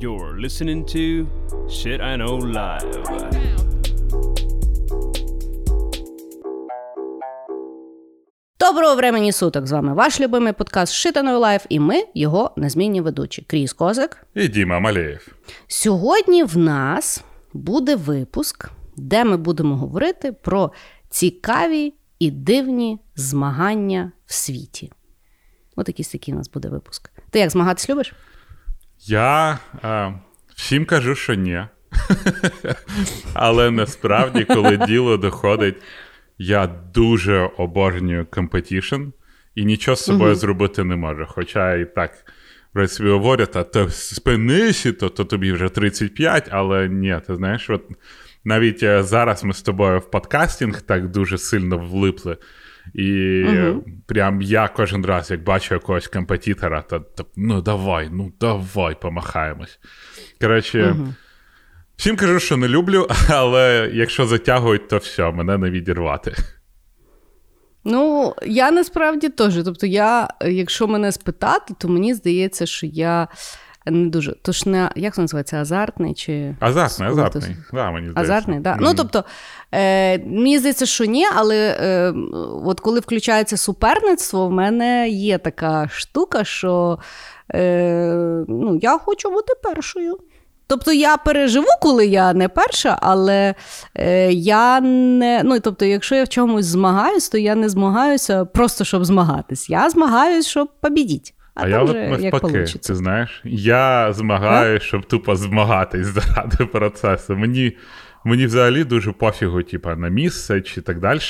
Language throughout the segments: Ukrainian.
You're listening to Shit I Know Live. Доброго времені суток! З вами ваш любимий подкаст Shit I Know Live, і ми його незмінні ведучі. Кріс Козик. І Діма Малеєв. Сьогодні в нас буде випуск, де ми будемо говорити про цікаві і дивні змагання в світі. От якийсь такий у нас буде випуск. Ти як змагатись любиш? Я а, всім кажу, що ні. Але насправді, коли діло доходить, я дуже обожнюю competition і нічого з собою зробити не можу. Хоча і так собі говорять, а то спинися, то, то тобі вже 35, але ні, ти знаєш, от навіть е, зараз ми з тобою в подкастинг так дуже сильно влипли. І uh-huh. прям я кожен раз, як бачу якогось компетітора, то, то ну давай, ну давай, помахаємось. Коротше, uh-huh. всім кажу, що не люблю, але якщо затягують, то все, мене не відірвати. Ну, я насправді теж. Тобто, я, якщо мене спитати, то мені здається, що я не дуже. Тож не як це називається, азартний чи. Азартний, азартний. Да, мені здається. Азартний, да. Mm-hmm. Ну, тобто, е, мені здається, що ні, але е, от коли включається суперництво, в мене є така штука, що е, ну, я хочу бути першою. Тобто я переживу, коли я не перша, але е, я не. Ну, тобто, якщо я в чомусь змагаюсь, то я не змагаюся просто щоб змагатись. Я змагаюсь, щоб побідіть. А, а я от навпаки, ти знаєш, я змагаюся, щоб тупо змагатись заради процесу. Мені мені взагалі дуже пофігу, типу, на місце чи так далі.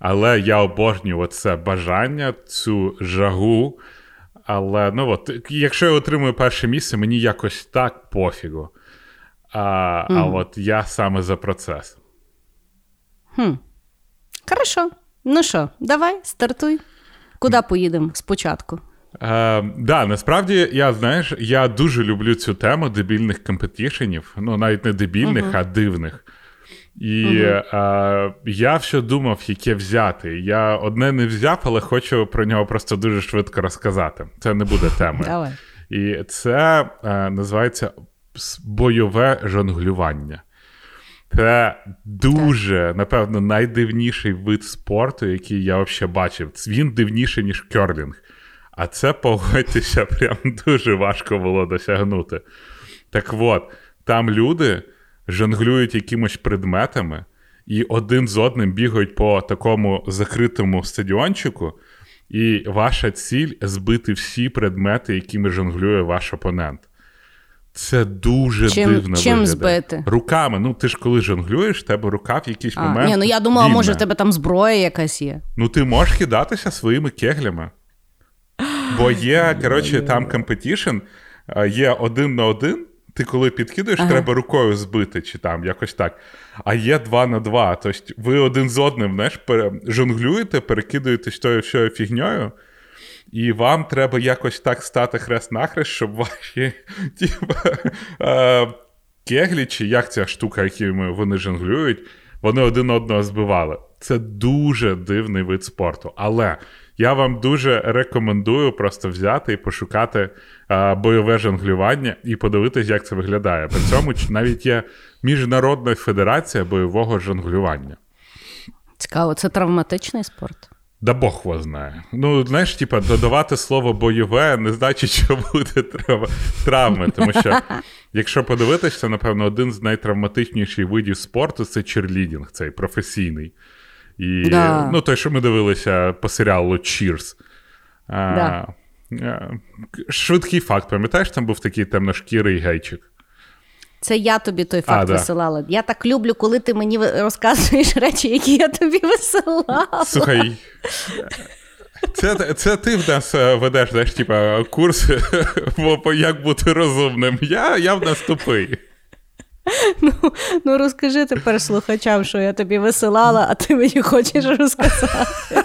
Але я обожнюю це бажання, цю жагу. Але ну от, якщо я отримую перше місце, мені якось так пофігу. А mm. а от я саме за процес. Хм. Хорошо. Ну що, давай, стартуй. Куди поїдемо спочатку? Е, да, насправді я знаєш, я дуже люблю цю тему дебільних компетішенів. Ну, навіть не дебільних, uh-huh. а дивних. І uh-huh. е, я все думав, яке взяти. Я одне не взяв, але хочу про нього просто дуже швидко розказати. Це не буде. Давай. І це е, називається бойове жонглювання. Це дуже, напевно, найдивніший вид спорту, який я взагалі бачив. Він дивніший, ніж керлінг. А це, погодьтеся, прям дуже важко було досягнути. Так от, там люди жонглюють якимось предметами і один з одним бігають по такому закритому стадіончику, і ваша ціль збити всі предмети, якими жонглює ваш опонент. Це дуже чим, дивно. Чим виглядає. збити? Руками. Ну, ти ж коли жонглюєш, в тебе рука в якийсь а, момент. Ні, ну я думала, вільна. може, в тебе там зброя якась є. Ну, ти можеш кидатися своїми кеглями. Бо є, коротше, там competition, є один на один. Ти коли підкидаєш, ага. треба рукою збити, чи там якось так. А є два на два. Тобто ви один з одним знаєш, пере... жонглюєте, перекидуєтесь тою всьою фігньою, і вам треба якось так стати хрест-нахрест, щоб ваші е... кеглі, чи як ця штука, якими вони жонглюють, вони один одного збивали. Це дуже дивний вид спорту. Але я вам дуже рекомендую просто взяти і пошукати а, бойове жонглювання і подивитись, як це виглядає. При цьому навіть є Міжнародна федерація бойового жонглювання. Цікаво, це травматичний спорт. Да Бог вас знає. Ну, знаєш, типа, додавати слово бойове не значить, що буде травми. Тому що, якщо подивитися, напевно, один з найтравматичніших видів спорту це черлідінг, цей професійний. І, да. Ну, той, що ми дивилися по серіалу Cheers. Да. Швидкий факт, пам'ятаєш, там був такий темношкірий гейчик. Це я тобі той факт а, висилала. Да. Я так люблю, коли ти мені розказуєш речі, які я тобі висилала. Слухай, це це ти в нас е, ведеш знаєш, типа, курс, як бути розумним. Я я в нас тупий. Ну ну розкажи тепер слухачам, що я тобі висилала, а ти мені хочеш розказати.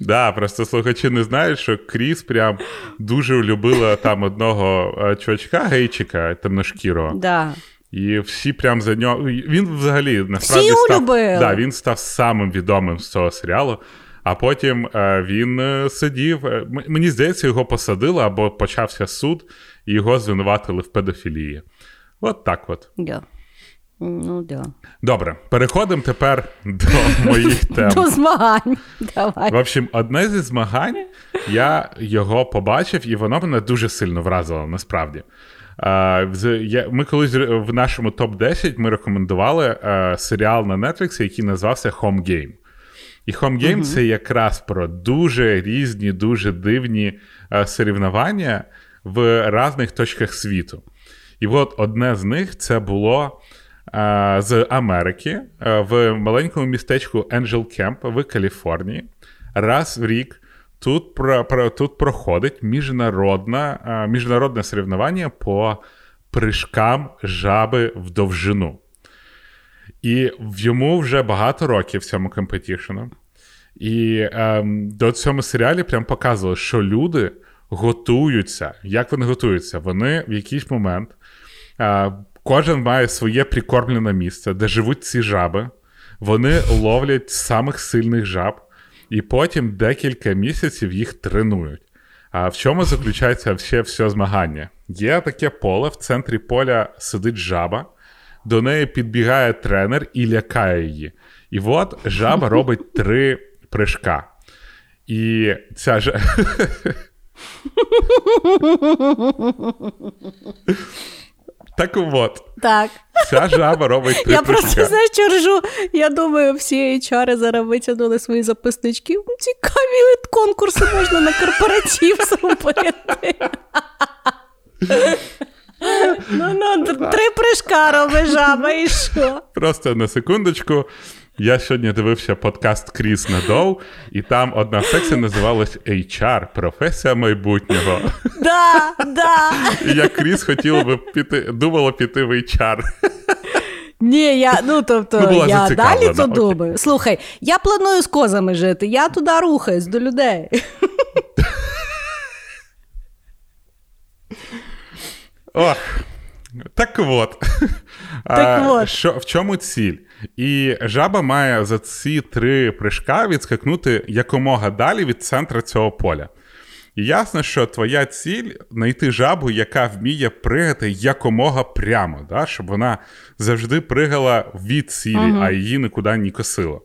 Да, просто слухачі не знають, що Кріс прям дуже любила там одного е, чувачка, гейчика темношкірого. Да. І всі прям за нього. Він взагалі насправді всі став да, він став самим відомим з цього серіалу. А потім е, він е, сидів. Мені здається, його посадили або почався суд, і його звинуватили в педофілії. От так от. Yeah. Ну, да. Добре, переходимо тепер до моїх тем. До змагань. Давай. В общем, одне зі змагань я його побачив, і воно мене дуже сильно вразило насправді. Ми колись в нашому топ-10 ми рекомендували серіал на Netflix, який називався Home Game. І Home Game uh-huh. це якраз про дуже різні, дуже дивні соревнування в різних точках світу. І от одне з них це було з Америки в маленькому містечку Angel Camp в Каліфорнії. Раз в рік тут про, про, тут проходить міжнародне, міжнародне соревнування по прыжкам жаби в довжину. І йому вже багато років цьому компетішену. І ем, до цьому серіалі прям показували, що люди готуються. Як вони готуються? Вони в якийсь момент. Е, Кожен має своє прикормлене місце, де живуть ці жаби. Вони ловлять самих сильних жаб, і потім декілька місяців їх тренують. А в чому заключається ще все змагання? Є таке поле, в центрі поля сидить жаба, до неї підбігає тренер і лякає її. І от жаба робить три прыжка. І ця ж. Так от. Так. Ця жаба робить три Я просто знаєш, що ржу. Я думаю, всі HR зараз витягнули свої записнички. Цікаві конкурси можна на корпоратив зробити. Ну, ну, три прыжка робить жаба, і що? Просто на секундочку. Я сьогодні дивився подкаст Кріс Надов, і там одна секція називалась HR професія майбутнього. Да, да. І я Кріс хотіла би піти, думала піти в HR. Ні, я ну тобто ну, я далі то думаю. Слухай, я планую з козами жити, я туди рухаюсь до людей. Ох, так от. Так от. Що, В чому ціль? І жаба має за ці три прыжка відскакнути якомога далі від центра цього поля. І ясно, що твоя ціль знайти жабу, яка вміє пригати якомога прямо, да? щоб вона завжди пригала від цілі, uh-huh. а її нікуди не косила.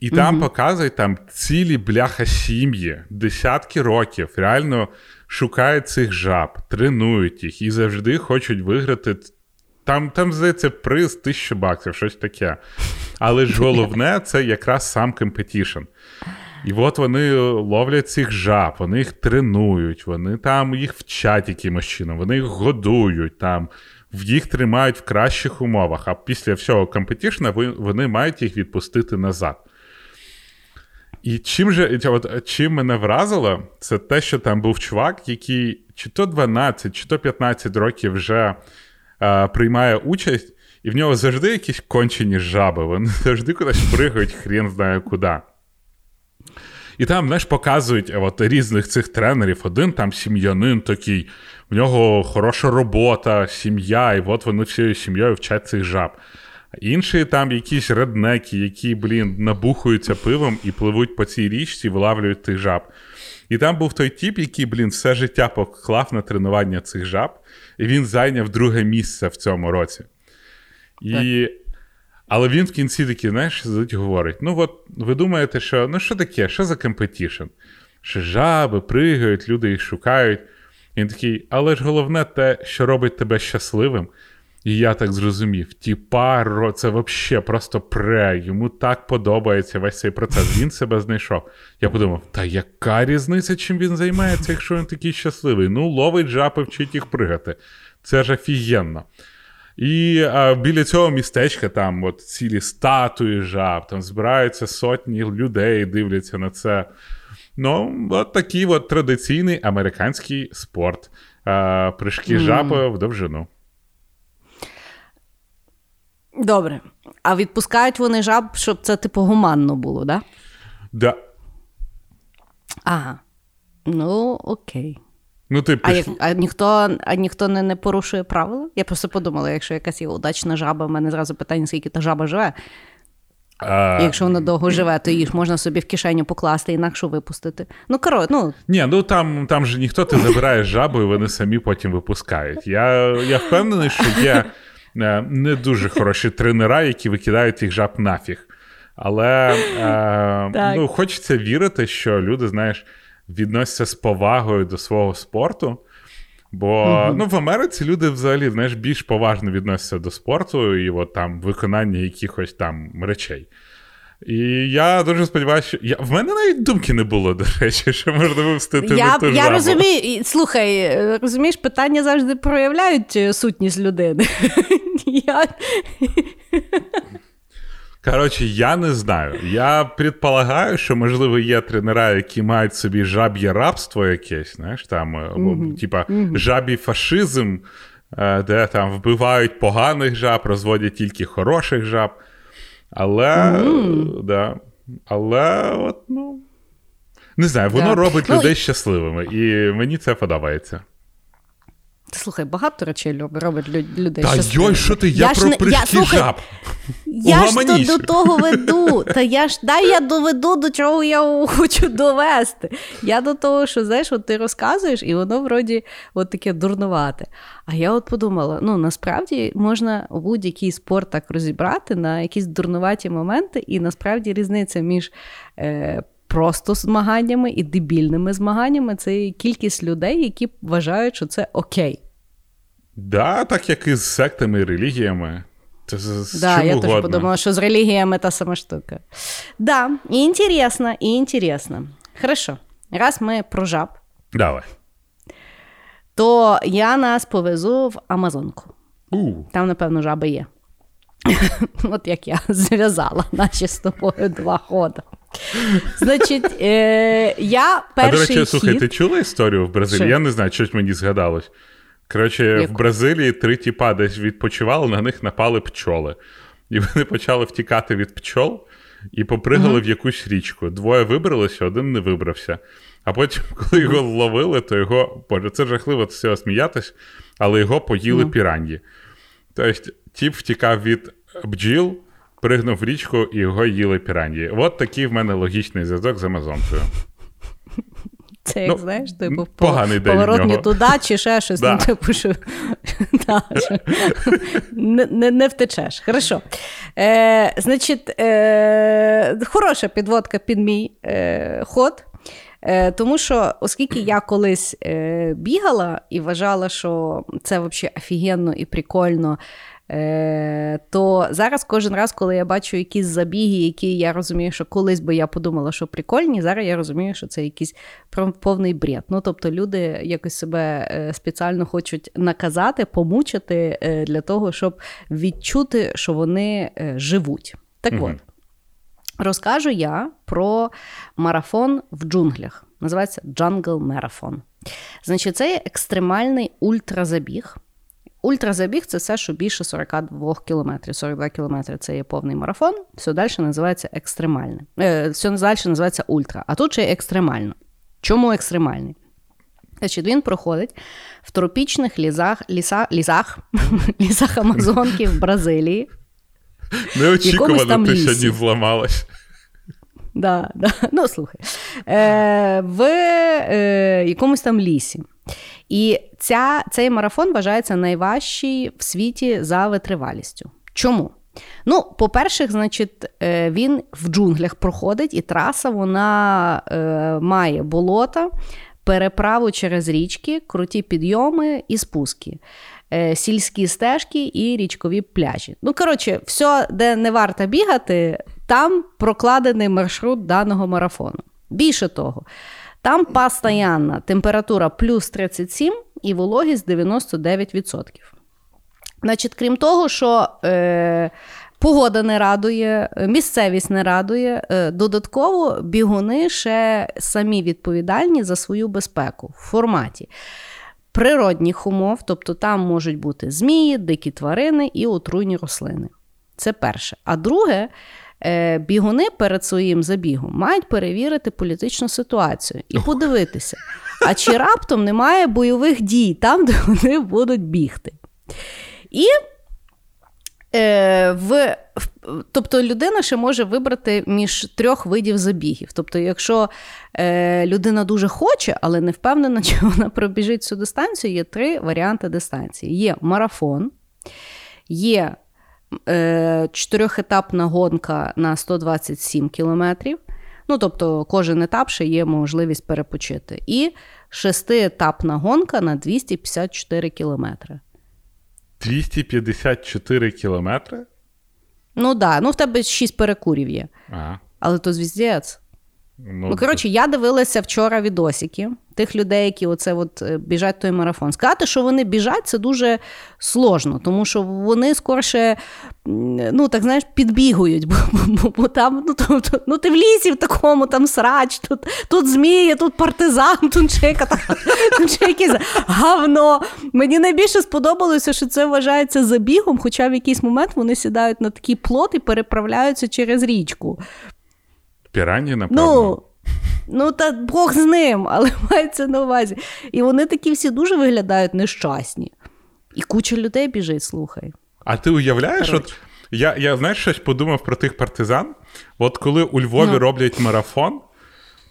І uh-huh. там показують там цілі бляха сім'ї, десятки років, реально шукають цих жаб, тренують їх і завжди хочуть виграти там, там здається, приз тисячу баксів, щось таке. Але ж головне, це якраз сам competition. І от вони ловлять цих жаб, вони їх тренують, вони там їх вчать якимось чином, вони їх годують, там, їх тримають в кращих умовах, а після всього competition а вони мають їх відпустити назад. І чим же, от, чим мене вразило, це те, що там був чувак, який чи то 12, чи то 15 років вже а, приймає участь, і в нього завжди якісь кончені жаби. Вони завжди кудись пригають, хрен знає куди. І там, знаєш, показують от, різних цих тренерів. Один там сім'янин такий, в нього хороша робота, сім'я, і от вони всією сім'єю вчать цих жаб. Інші там якісь реднеки, які, блін, набухуються пивом і пливуть по цій річці, вилавлюють тих жаб. І там був той тип, який, блін, все життя поклав на тренування цих жаб, і він зайняв друге місце в цьому році. І... Але він в кінці такий, знаєш, сидить говорить: ну от ви думаєте, що ну що таке, що за competition? Що жаби пригають, люди їх шукають. І він такий, але ж головне те, що робить тебе щасливим. І я так зрозумів, тіпа, це взагалі просто пре, йому так подобається весь цей процес. Він себе знайшов. Я подумав, та яка різниця, чим він займається, якщо він такий щасливий? Ну, ловить жаб і вчить їх пригати. Це ж офігенно. І а, біля цього містечка там от цілі статуї жаб, там збираються сотні людей, дивляться на це. Ну, от такий от традиційний американський спорт. А, Прыжки mm. жаби в довжину. Добре. А відпускають вони жаб, щоб це, типу, гуманно було, да? Да. Ага. Ну, окей. Ну, ти а, як, а ніхто а ніхто не не порушує правила? Я просто подумала, якщо якась є удачна жаба, в мене зразу питання, скільки та жаба живе. А... Якщо воно довго живе, то їх можна собі в кишеню покласти, інакше випустити. Ну, коротко, ну. Ні, ну там там же ніхто ти забирає жабу, і вони самі потім випускають. Я я впевнений, що є не дуже хороші тренера, які викидають їх жаб нафіг. Але е, ну, хочеться вірити, що люди, знаєш, відносяться з повагою до свого спорту. Бо mm ну, в Америці люди взагалі знаєш, більш поважно відносяться до спорту і от, там виконання якихось там речей. І я дуже сподіваюся, що я... в мене навіть думки не було, до речі, що можна вивстити. Я ту я розумію, слухай, розумієш, питання завжди проявляють е, сутність людини. Я... Коротше, я не знаю. Я предполагаю, що, можливо, є тренера, які мають собі жаб'є рабство якесь, знаєш, там, mm-hmm. типа mm-hmm. жабій фашизм, е, де там вбивають поганих жаб, розводять тільки хороших жаб. Але да, але от, ну, не знаю, воно yeah. робить ну, людей щасливими, і мені це подобається. Слухай, багато речей робить людей. Та йой, що ти? Я, я про прыжки жаб. Я ж то до того веду. Та я ж дай я доведу, до чого я хочу довести. Я до того, що знаєш, от ти розказуєш, і воно вроді от таке дурнувате. А я от подумала: ну насправді можна будь-який спорт так розібрати на якісь дурнуваті моменти, і насправді різниця між. Е, Просто змаганнями і дебільними змаганнями це кількість людей, які вважають, що це окей. Да, так як і з сектами і релігіями. Це з да, чим я угодно. теж подумала, що з релігіями та сама штука. Да, і інтересно, і інтересно. Хорошо, раз ми про жаб, Давай. то я нас повезу в Амазонку. У. Там, напевно, жаби є. От як я зв'язала наші з тобою два ходи. Значить, е, я перший А, до речі, хід... слухай, ти чула історію в Бразилії? Що? Я не знаю, щось мені згадалось. Коротше, Яку? в Бразилії три тіпа десь відпочивали, на них напали пчоли. І вони почали втікати від пчол і попригали uh-huh. в якусь річку. Двоє вибралися, один не вибрався. А потім, коли його ловили, то його. Боже, це жахливо все сміятись, але його поїли uh-huh. піранді. Тобто, тіп втікав від бджіл, пригнув в річку і його їли піранді. От такий в мене логічний зв'язок з Амазонкою. Це як ну, знаєш, типу поганий поворот не туди, чи ще щось. Да. Ну, типу, що, да, що не, не не, втечеш. Хорошо. Е, Значить, е, хороша підводка під мій е, ход. Е, Тому що, оскільки я колись е, бігала і вважала, що це взагалі офігенно і прикольно. Е, То зараз кожен раз, коли я бачу якісь забіги, які я розумію, що колись би я подумала, що прикольні, зараз я розумію, що це якийсь повний бред. Ну тобто люди якось себе е, спеціально хочуть наказати, помучити е, для того, щоб відчути, що вони е, живуть. Так mm от. Розкажу я про марафон в джунглях. Називається Jungle Marathon. Значить, це екстремальний ультразабіг. Ультразабіг це все, що більше 42 кілометрів. 42 кілометри це є повний марафон, все далі називається екстремальне. Е, Все далі називається ультра. А тут ще екстремально. Чому екстремальний? Значить, Він проходить в тропічних лісах ліса, лісах, лісах Амазонки в Бразилії. Неочікувано ти сьогодні зламалась. Да, да. Ну, слухай. Е, В е, якомусь там лісі. І ця, цей марафон вважається найважчий в світі за витривалістю. Чому? Ну, по-перше, значить, е, він в джунглях проходить, і траса вона е, має болота, переправу через річки, круті підйоми і спуски, е, сільські стежки і річкові пляжі. Ну, коротше, все, де не варто бігати, там прокладений маршрут даного марафону. Більше того, там постоянна температура плюс 37 і вологість 99%. Значить, крім того, що е, погода не радує, місцевість не радує, е, додатково бігуни ще самі відповідальні за свою безпеку в форматі природних умов, тобто там можуть бути змії, дикі тварини і отруйні рослини. Це перше. А друге, бігуни перед своїм забігом мають перевірити політичну ситуацію і подивитися, а чи раптом немає бойових дій там, де вони будуть бігти. І Е, в, Тобто людина ще може вибрати між трьох видів забігів. Тобто, якщо е, людина дуже хоче, але не впевнена, чи вона пробіжить цю дистанцію, є три варіанти дистанції: є марафон, є е, чотирьохетапна гонка на 127 кілометрів. Ну, тобто, кожен етап ще є можливість перепочити. І шестиетапна гонка на 254 кілометри. 254 кілометри? Ну так, да. ну в тебе шість перекурів є. Ага. Але то звіздець. Ну, ну коротше, я дивилася вчора відосики тих людей, які оце от е, біжать той марафон. Сказати, що вони біжать, це дуже сложно, тому що вони скорше, ну так знаєш, підбігують, бо, бо, бо там ну, то, то, ну, ти в лісі в такому там срач, тут тут змії, тут партизан, тут ще якесь гавно. Мені найбільше сподобалося, що це вважається забігом, хоча в якийсь момент вони сідають на такий плот і переправляються через річку. Пірані, напевно. Ну, ну та Бог з ним, але мається на увазі. І вони такі всі дуже виглядають нещасні. І куча людей біжить, слухай. А ти уявляєш, от я я знаєш, щось подумав про тих партизан? От коли у Львові ну. роблять марафон,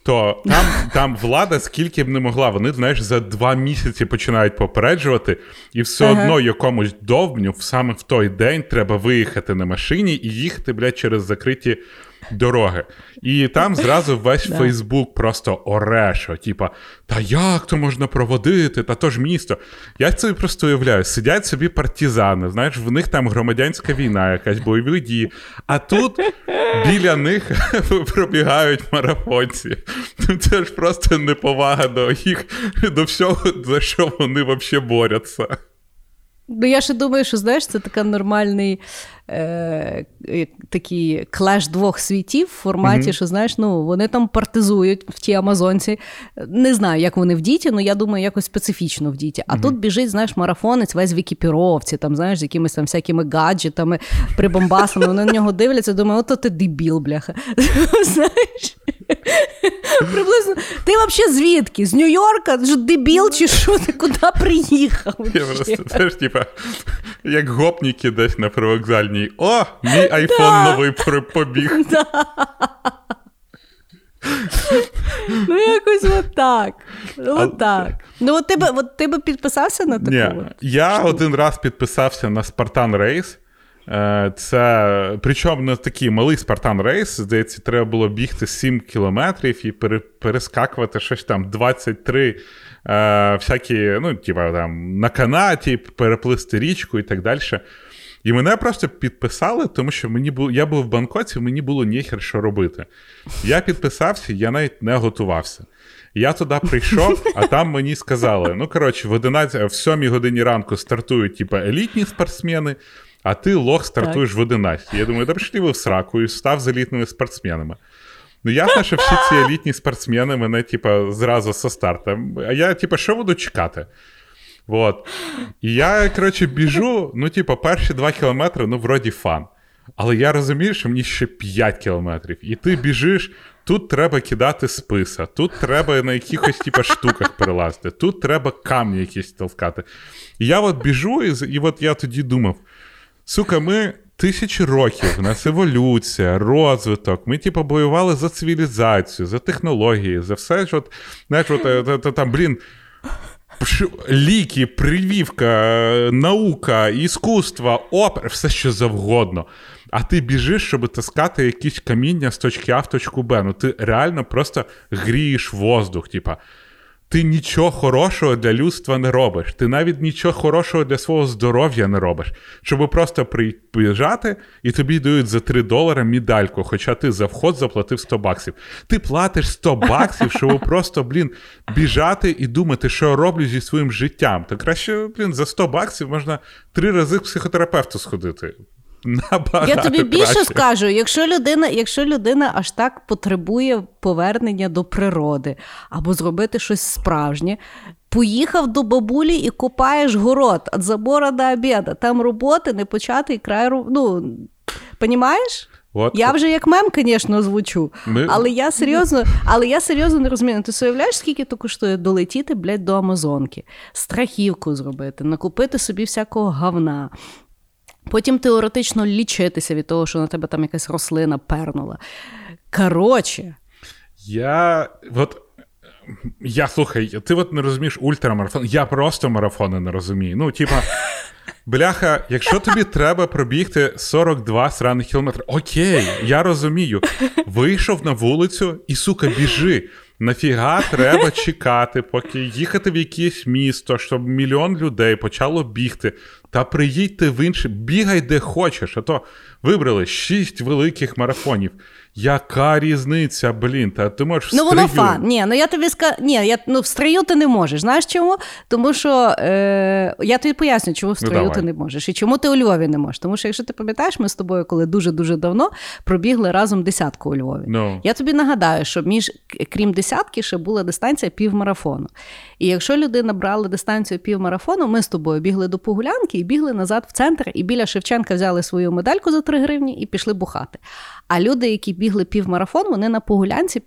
то там там влада скільки б не могла, вони, знаєш, за два місяці починають попереджувати, і все ага. одно якомусь довбню саме в той день треба виїхати на машині і їхати, блядь, через закриті дороги. І там зразу весь Фейсбук просто оре, що, типа, та як то можна проводити, та то ж місто. Я собі просто уявляю, сидять собі партизани, знаєш, в них там громадянська війна, якась бойові дії, а тут біля них пробігають марафонці. Це ж просто неповага до їх, до всього, за що вони взагалі борються. Ну, я ще думаю, що знаєш, це така нормальний е, такий клеш двох світів в форматі, mm-hmm. що знаєш, ну вони там партизують в тій Амазонці. Не знаю, як вони в діті, але я думаю, якось специфічно в діті. А mm-hmm. тут біжить, знаєш, марафонець весь в екіпіровці, там, знаєш, з якимись там всякими гаджетами, прибомбасами. Вони на нього дивляться, думаю, ото ти дебіл, бляха. Знаєш? Приблизно. Ти взагалі звідки? З Нью-Йорка? Ж дебіл, чи що ти куди приїхав? Я просто, ж, типа, як гопніки десь на привокзальній. О, мій айфон новий побіг. Ну, якось отак. Отак. Ну, от ти би, от ти би підписався на таку? Ні, Я один раз підписався на Spartan Race. Е, це причому не такий малий Спартан Рейс, здається, треба було бігти 7 кілометрів і перескакувати щось там 23 е, всякі, ну, типа там на канаті, переплисти річку і так далі. І мене просто підписали, тому що мені було, я був в Бангкоці, мені було ніхер що робити. Я підписався, я навіть не готувався. Я туди прийшов, а там мені сказали: ну, коротше, в 11, в 7 годині ранку стартують типу, елітні спортсмени, а ти лох стартуєш так. в 11. Я думаю, да пішли ви в сраку і став з елітними спортсменами. Ну, ясно, що всі ці елітні спортсмени мене, типа, зразу со старта. А я, типа, що буду чекати? Вот. І я, коротше, біжу, ну, типа, перші 2 кілометри, ну, вроді фан. Але я розумію, що мені ще 5 кілометрів. І ти біжиш, тут треба кидати списа, тут треба на якихось типа, штуках перелазити, тут треба камні якісь толкати. І я от біжу, і, і от я тоді думав. Сука, ми тисячі років, у нас еволюція, розвиток. Ми, типу, воювали за цивілізацію, за технології, за все, що знаєш, от, е, там, блін. Ліки, привівка, наука, іскусство, опера, все що завгодно. А ти біжиш, щоб таскати якісь каміння з точки А в точку Б. Ну ти реально просто грієш воздух. Типа, ти нічого хорошого для людства не робиш. Ти навіть нічого хорошого для свого здоров'я не робиш. Щоб просто приїжджати і тобі дають за 3 долари медальку, хоча ти за вход заплатив 100 баксів. Ти платиш 100 баксів, щоб просто, блін, біжати і думати, що я роблю зі своїм життям. То краще, блін, за 100 баксів можна три рази к психотерапевту сходити. Набагато Я тобі більше краще. скажу, якщо людина якщо людина аж так потребує повернення до природи або зробити щось справжнє, поїхав до бабулі і копаєш город від забора до обіда. Там роботи не початий край. Ну, Понімаєш? От. Я вже як мем, звісно, звучу, Ми... але я серйозно але я серйозно не розумію. Ти уявляєш, скільки то коштує долетіти, блядь, до Амазонки, страхівку зробити, накупити собі всякого говна, Потім теоретично лічитися від того, що на тебе там якась рослина пернула. Коротше. Я от я слухай, ти от не розумієш ультрамарафон. Я просто марафони не розумію. Ну, типа, бляха, якщо тобі треба пробігти 42 сраних кілометри, окей, я розумію. Вийшов на вулицю і, сука, біжи. Нафіга треба чекати, поки їхати в якесь місто, щоб мільйон людей почало бігти. Та приїдьте в інше, бігай де хочеш, а то вибрали шість великих марафонів. Яка різниця, блін? Та ти можеш в Ну, воно фан. Ні, ну я тобі скажу, ні, я, ну, в стрию ти не можеш. Знаєш чому? Тому що е, я тобі поясню, чому в Ну, стрию давай. ти не можеш. І чому ти у Львові не можеш. Тому що, якщо ти пам'ятаєш, ми з тобою, коли дуже-дуже давно пробігли разом десятку у Львові. Ну. Я тобі нагадаю, що між крім десятки ще була дистанція півмарафону. І якщо людина брала дистанцію півмарафону, ми з тобою бігли до Погулянки і бігли назад в центр, і біля Шевченка взяли свою медальку за 3 гривні і пішли бухати. А люди, які бігли півмарафон, вони на Погулянці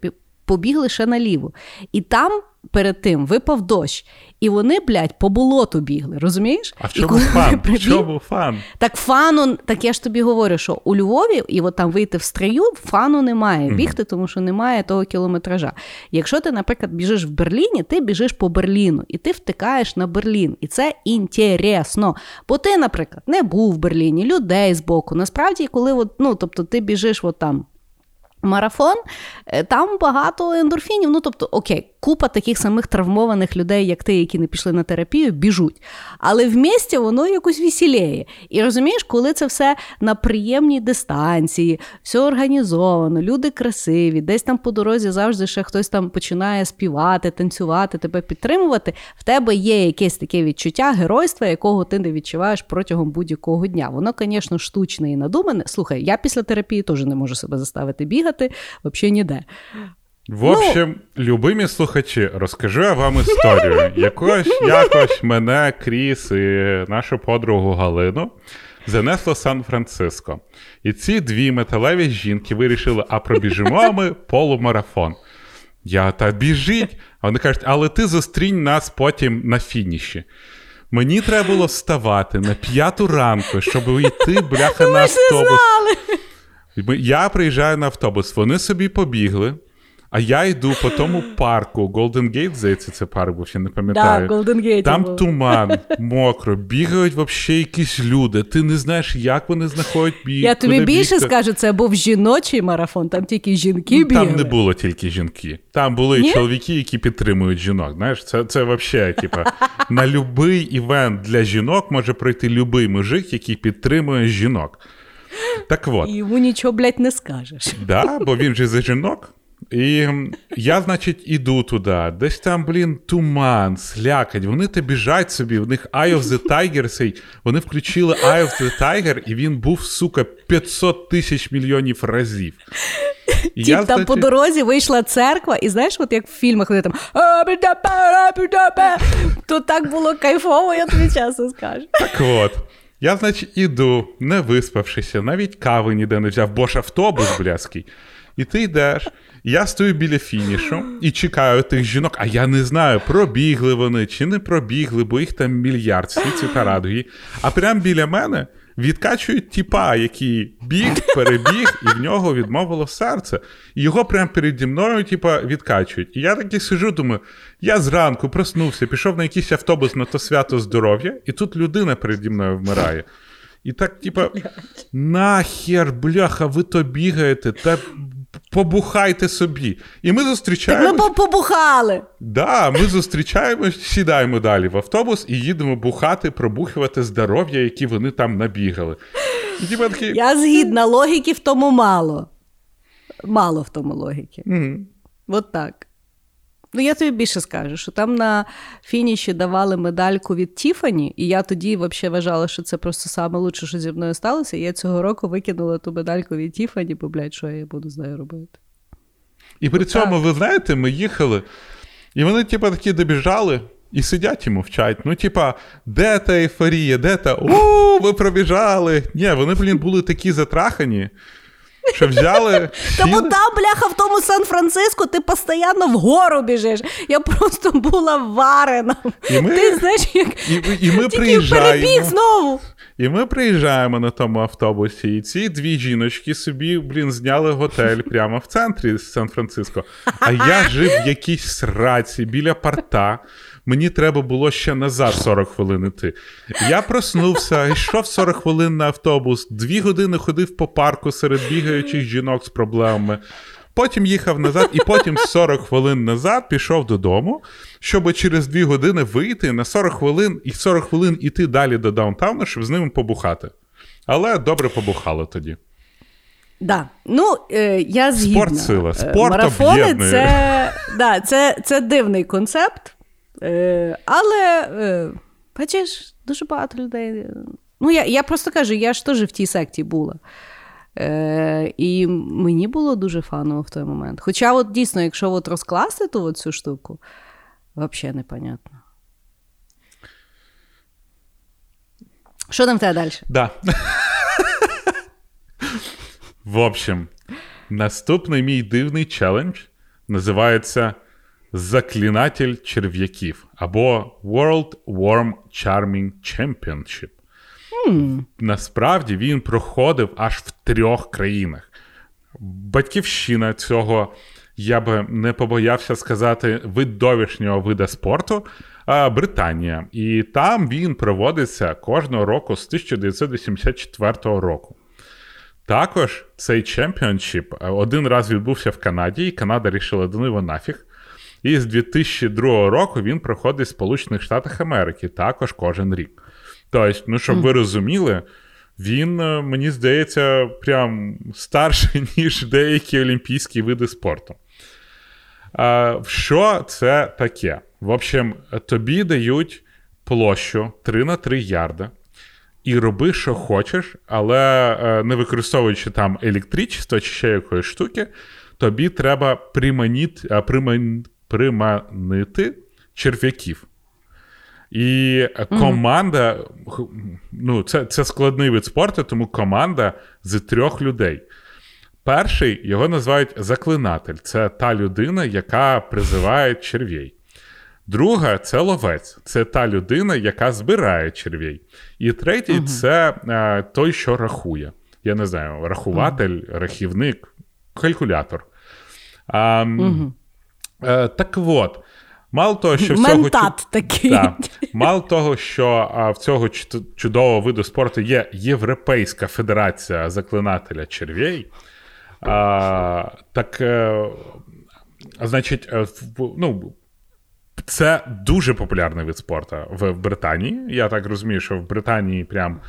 побігли ще наліво. І там перед тим випав дощ. І вони, блядь, по болоту бігли, розумієш? А в чому коли фан? В прибіг- чому фан? так фану, так я ж тобі говорю, що у Львові, і от там вийти в стрию, фану немає бігти, тому що немає того кілометража. Якщо ти, наприклад, біжиш в Берліні, ти біжиш по Берліну, і ти втикаєш на Берлін. І це інтересно. Бо ти, наприклад, не був в Берліні, людей збоку. Насправді, коли от, ну, тобто, ти біжиш от там. Марафон, е, там багато ендорфінів. Ну, тобто, окей, купа таких самих травмованих людей, як ти, які не пішли на терапію, біжуть. Але в місті воно якось веселіє. І розумієш, коли це все на приємній дистанції, все організовано, люди красиві, десь там по дорозі завжди ще хтось там починає співати, танцювати, тебе підтримувати. В тебе є якесь таке відчуття геройства, якого ти не відчуваєш протягом будь-якого дня. Воно, звісно, штучне і надумане. Слухай, я після терапії теж не можу себе заставити бігати, взагалі ніде. В общем, любимі слухачі, розкажу я вам історію. Якось якось мене, Кріс і нашу подругу Галину занесло Сан-Франциско. І ці дві металеві жінки вирішили, а пробіжимо ми полумарафон. Я та біжіть. А вони кажуть, але ти зустрінь нас потім на фініші. Мені треба було вставати на п'яту ранку, щоб йти, бляха, на автобус. Я приїжджаю на автобус, вони собі побігли, а я йду по тому парку. Golden Gate, здається, це парк, бо ще не пам'ятаю. Да, Golden Gate Там був. туман, мокро, бігають взагалі якісь люди. Ти не знаєш, як вони знаходять біг. Я тобі більше бігти. скажу, це був жіночий марафон, там тільки жінки бігали. Там не було тільки жінки. Там були Ні? чоловіки, які підтримують жінок. Знаєш, це, це взагалі, типа, на будь-який івент для жінок може пройти будь-який мужик, який підтримує жінок. Так от. І йому нічого, блядь, не скажеш. Да, бо він же за жінок. І я, значить, іду туди. Десь там, блін, туман, слякать. Вони те біжать собі, в них Eye of the Tiger, цей, вони включили Eye of the Tiger, і він був, сука, 500 тисяч мільйонів разів. І Тіп там по дорозі вийшла церква, і знаєш, от як в фільмах, вони там то так було кайфово, я тобі чесно скажу. Так от. Я, значить, іду, не виспавшися, навіть кави ніде не взяв, бо ж автобус блязький. І ти йдеш, я стою біля фінішу і чекаю тих жінок, а я не знаю, пробігли вони чи не пробігли, бо їх там мільярд, всі ці тарадуї. А прямо біля мене відкачують тіпа, який біг, перебіг, і в нього відмовило серце. І його прямо переді мною, типа, відкачують. І я таки сижу, думаю, я зранку проснувся, пішов на якийсь автобус на то свято здоров'я, і тут людина переді мною вмирає. І так, типа, нахер, бляха, ви то бігаєте, та побухайте собі. І ми Так ми побухали. Да, ми зустрічаємось, сідаємо далі в автобус і їдемо бухати, пробухувати здоров'я, які вони там набігали. І такі, Я згідна, логіки в тому мало. Мало в тому логіки. Угу. От так. Ну, я тобі більше скажу, що там на фініші давали медальку від Тіфані, і я тоді взагалі вважала, що це просто саме лучше, що зі мною сталося. І я цього року викинула ту медальку від Тіфані, бо, блядь, що я буду з нею робити. І при цьому, ви знаєте, ми їхали, і вони, типа, такі добіжали. І сидять і мовчать. Ну, типа, де та ейфорія, де та у, ви пробіжали. Ні, вони, блін, були такі затрахані, що взяли. Бо там, бляха, в тому Сан-Франциско ти постійно вгору біжиш. Я просто була варена. І ми- Ти знаєш, як І, і ми приїжджаємо. перебіг знову. І ми приїжджаємо на тому автобусі, і ці дві жіночки собі, блін, зняли готель прямо в центрі Сан-Франциско. А я жив в якійсь сраці біля порта. Мені треба було ще назад 40 хвилин іти. Я проснувся, йшов 40 хвилин на автобус, дві години ходив по парку серед бігаючих жінок з проблемами. Потім їхав назад, і потім 40 хвилин назад пішов додому, щоб через 2 години вийти на 40 хвилин і 40 хвилин іти далі до даунтауну, щоб з ними побухати. Але добре побухали тоді. Да. Ну, е, я згідна. Спорт сила, Е, спорт Марафони об'єднує. це, да, це, це дивний концепт. Е, але, е, бачиш, дуже багато людей. е, Ну, я, я просто кажу, я ж теж в тій секті була. Е, і мені було дуже фаново в той момент. Хоча, от дійсно, якщо от розкласти ту от цю штуку, взагалі непонятно. Що там в тебе далі? Да. В общем, наступний мій дивний челендж називається Заклинатель черв'яків або World Worm Charming Championship. Насправді він проходив аж в трьох країнах. Батьківщина цього, я би не побоявся сказати, видовішнього вида спорту Британія. І там він проводиться кожного року з 1984 року. Також цей чемпіоншіп е, один раз відбувся в Канаді, і Канада рішила до нього нафіг. І з 2002 року він проходить в Сполучених Штатах Америки також кожен рік. Тобто, ну, щоб ви розуміли, він, е, мені здається, прям старший, ніж деякі олімпійські види спорту. А, Що це таке? В общем, тобі дають площу 3 на 3 ярда. І роби, що хочеш, але е, не використовуючи там електричество чи ще якоїсь штуки, тобі треба приманіти, а, приман, приманити черв'яків. І команда, ну, це, це складний вид спорту, тому команда з трьох людей. Перший його називають заклинатель. Це та людина, яка призиває черв'ей. Друга це ловець, це та людина, яка збирає черв'ей. І третій це е, той, що рахує. Я не знаю, рахуватель, рахівник, калькулятор. А, е, так от, мало того, що в цього такий. Да. Мало того, що а, в цього чудового виду спорту є Європейська федерація заклинателя черв'ей. А, так, е, значить, е, ну, це дуже популярний вид спорту в, в Британії. Я так розумію, що в Британії прям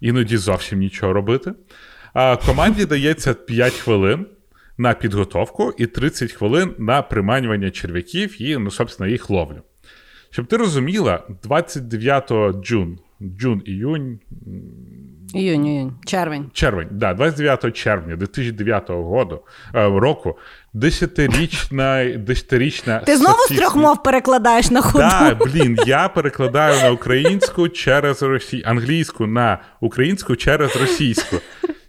іноді зовсім нічого робити. А, команді дається 5 хвилин на підготовку і 30 хвилин на приманювання черв'яків і, ну, собственно, їх ловлю. Щоб ти розуміла, 29 джун, джун іюнь, Іюнь, іюнь, червень. червень, да, 29 червня 2009 году, е, року, десятирічна, десятирічна Ти знову з трьох мов перекладаєш на ходу. Да, блін, я перекладаю на українську через росі... англійську на українську через російську.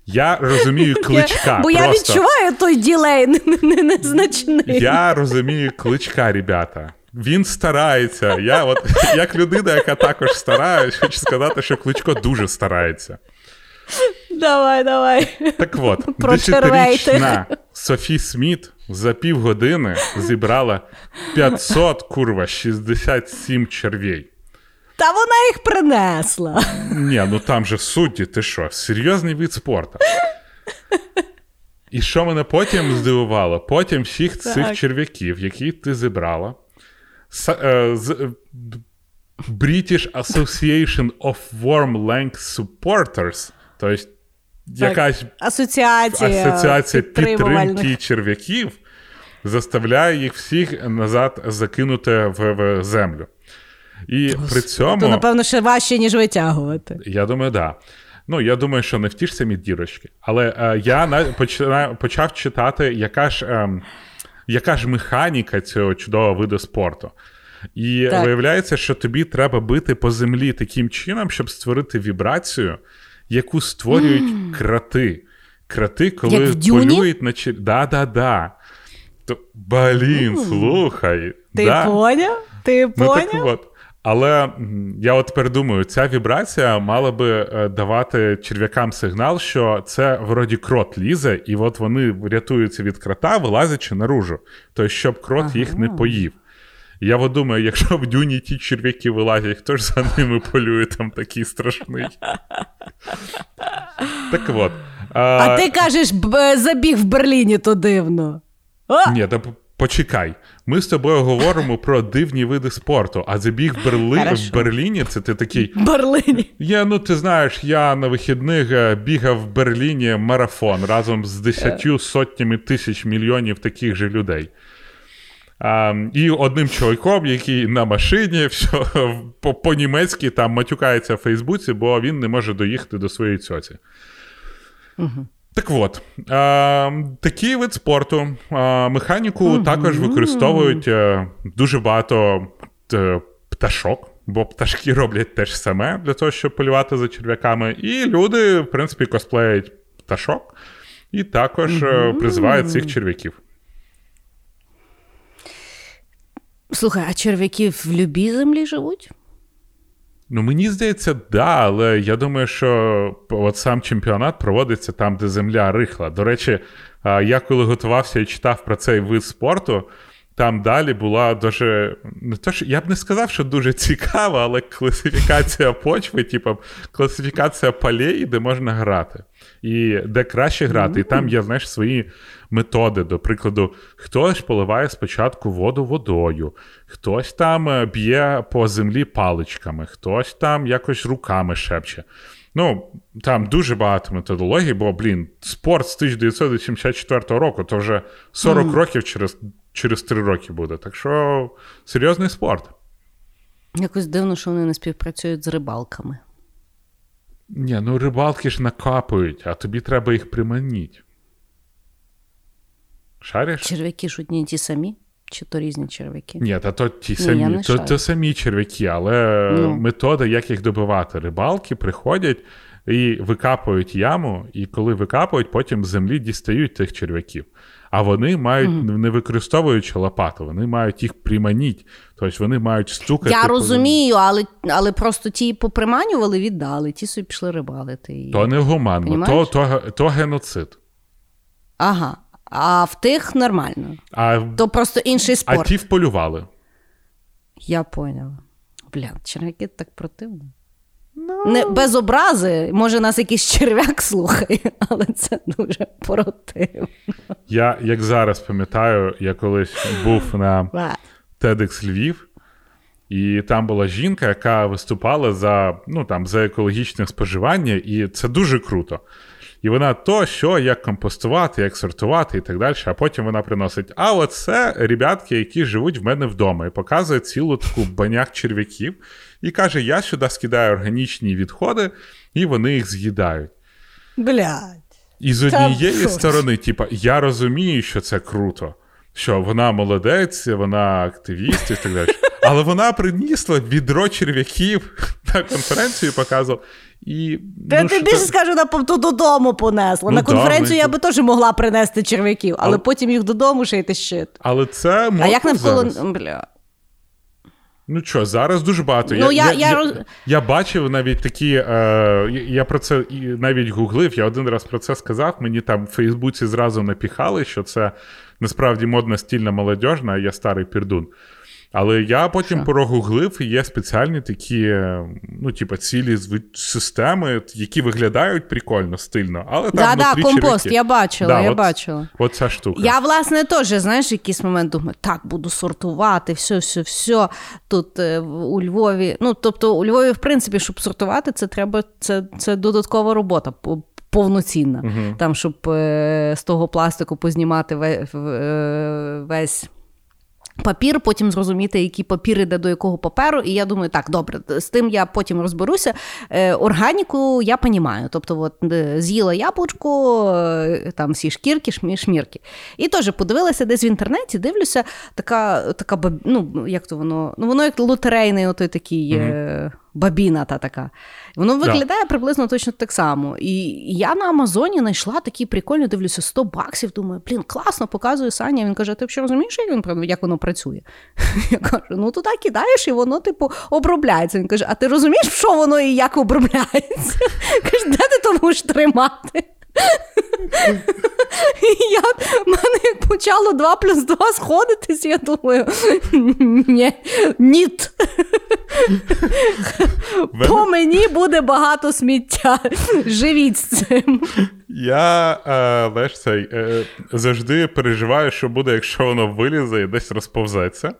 Я розумію кличка. Бо я відчуваю той ділей не- не- не- незначний. Я розумію кличка, ребята. Він старається. Я, от, як людина, яка також старається, хочу сказати, що кличко дуже старається. Давай, давай. Так от, десятирічна Софі Сміт за півгодини зібрала 500, курва, 67 червей. Та вона їх принесла. Ні, ну там же судді, ти що, серйозний вид спорту. І що мене потім здивувало? Потім всіх цих черв'яків, які ти зібрала, е, з е, British Association of Warm Length Supporters, тобто якась Асоціація, асоціація підтримки черв'яків, заставляє їх всіх назад закинути в, в землю. І при цьому. То, напевно, ще важче, ніж витягувати. Я думаю, так. Да. Ну, я думаю, що не в ті самі дірочки. Але е, я на, почина, почав читати, яка ж, е, яка ж механіка цього чудового виду спорту. І Так. виявляється, що тобі треба бити по землі таким чином, щоб створити вібрацію, яку створюють крати. Крати, коли Як полюють на чер... Да, да, да. То, блін, слухай. Ти да. поняв? Ти Ну, так поняв? от. Але я от тепер думаю, ця вібрація мала би е, давати черв'якам сигнал, що це вроді крот лізе, і от вони рятуються від крота, вилазячи наружу. Тобто, щоб крот ага. їх не поїв. Я от думаю, якщо в дюні ті черв'яки вилазять, хто ж за ними полює там такий страшний. Так от. А, а ти кажеш, забіг в Берліні, то дивно. Ні, та почекай. Ми з тобою говоримо про дивні види спорту, а забіг в, Берли... в Берліні це ти такий. Берліні. Я, ну ти знаєш, я на вихідних е, бігав в Берліні марафон разом з десятью сотнями тисяч мільйонів таких же людей. А, І одним чоловіком, який на машині все, по-німецьки там матюкається в Фейсбуці, бо він не може доїхати до своєї цьоці. Угу. Так от, а, такий вид спорту. А, Механіку угу. також використовують а, дуже багато т, пташок, бо пташки роблять те ж саме для того, щоб полювати за черв'яками. І люди, в принципі, косплеять пташок і також угу. призивають цих черв'яків. Слухай, а черв'яки в любій землі живуть? Ну, мені здається, да, але я думаю, що от сам чемпіонат проводиться там, де земля рихла. До речі, я коли готувався і читав про цей вид спорту, там далі була дуже. Не то, що, Я б не сказав, що дуже цікава, але класифікація почви, типу, класифікація полей, де можна грати. І де краще грати. І там є, знаєш, свої методи. До прикладу, хтось поливає спочатку воду водою, хтось там е, б'є по землі паличками, хтось там якось руками шепче. Ну, там дуже багато методологій, бо, блін, спорт з 1984 року, то вже 40 mm. років через через 3 роки буде. Так що серйозний спорт. Якось дивно, що вони не співпрацюють з рибалками. Ні, ну рибалки ж накапують, а тобі треба їх приманіть. Шариш? Черв'яки ж одні ті самі? Чи то різні черв'яки? Ні, та то ті самі, Ні, то, то самі черв'яки, але ну. метода, як їх добивати. Рибалки приходять і викапують яму, і коли викапують, потім з землі дістають тих черв'яків. А вони мають, mm не використовуючи лопату, вони мають їх приманіть. Тобто вони мають стукати. Я розумію, але але просто ті поприманювали, віддали, ті собі пішли рибалити. То не гуманно, то, то, то геноцид. Ага. А в тих нормально. А, То просто інший спорт. А ті вполювали. Я поняла. Бля, черв'яки так противно. No. Не, Без образи, може, нас якийсь черв'як слухає, але це дуже противно. Я, як зараз пам'ятаю, я колись був на TEDx Львів, і там була жінка, яка виступала за ну, там, за екологічне споживання, і це дуже круто. І вона то, що, як компостувати, як сортувати і так далі. А потім вона приносить: а оце ребятки, які живуть в мене вдома, і показує цілу таку баняк черв'яків, і каже: Я сюди скидаю органічні відходи, і вони їх з'їдають. Блядь. І з однієї сторони, типа, я розумію, що це круто, що вона молодець, вона активіст і так далі. Але вона принісла відро черв'яків на конференцію показувала. І, Та ну, ти більше скажу, вона додому понесла. Ну, на конференцію да, я би теж могла принести черв'яків, але, але потім їх додому й тащити. Але це А як навколо. Бля. Ну що, зараз дуже багато. Ну, я, я, я, я, я бачив навіть такі. Е, Я про це навіть гуглив. Я один раз про це сказав. Мені там в Фейсбуці зразу напіхали, що це насправді модна стільна молодіжна, а я старий пірдун. Але я потім прогуглив, і є спеціальні такі, ну, типу, цілі системи, які виглядають прикольно, стильно. але там Да, да, компост, я бачила, да, я от, бачила. От ця штука. Я, власне, теж, знаєш, якийсь момент думаю, так, буду сортувати, все, все, все. Тут е, у Львові. Ну, тобто, у Львові, в принципі, щоб сортувати, це треба, це, це додаткова робота. Повноцінна, uh там, щоб е, з того пластику познімати весь, е, Папір, потім зрозуміти, який папір іде до якого паперу. І я думаю, так, добре, з тим я потім розберуся. Е, органіку я понімаю. Тобто, от, е, з'їла яблучко, там всі шкірки, шмірки. І теж подивилася десь в інтернеті, дивлюся, така, така ну, як то воно, ну воно як лотерейний, отой такий. Mm-hmm. Бабіна та така. Воно виглядає да. приблизно точно так само. І я на Амазоні знайшла такі прикольні, дивлюся, 100 баксів. Думаю, блін, класно, показує Саня. Він каже: ти взагалі розумієш, як він як воно працює? Я кажу, ну туди кидаєш, і воно, типу, обробляється. Він каже: А ти розумієш, що воно і як обробляється? Каже, де ти то можеш тримати? Я, в мене як почало 2 плюс 2 сходитись, я думаю, ні, ніт. По мені буде багато сміття. Живіть з цим. Я е, знаєш, цей, е, завжди переживаю, що буде, якщо воно вилізе і десь розповзеться.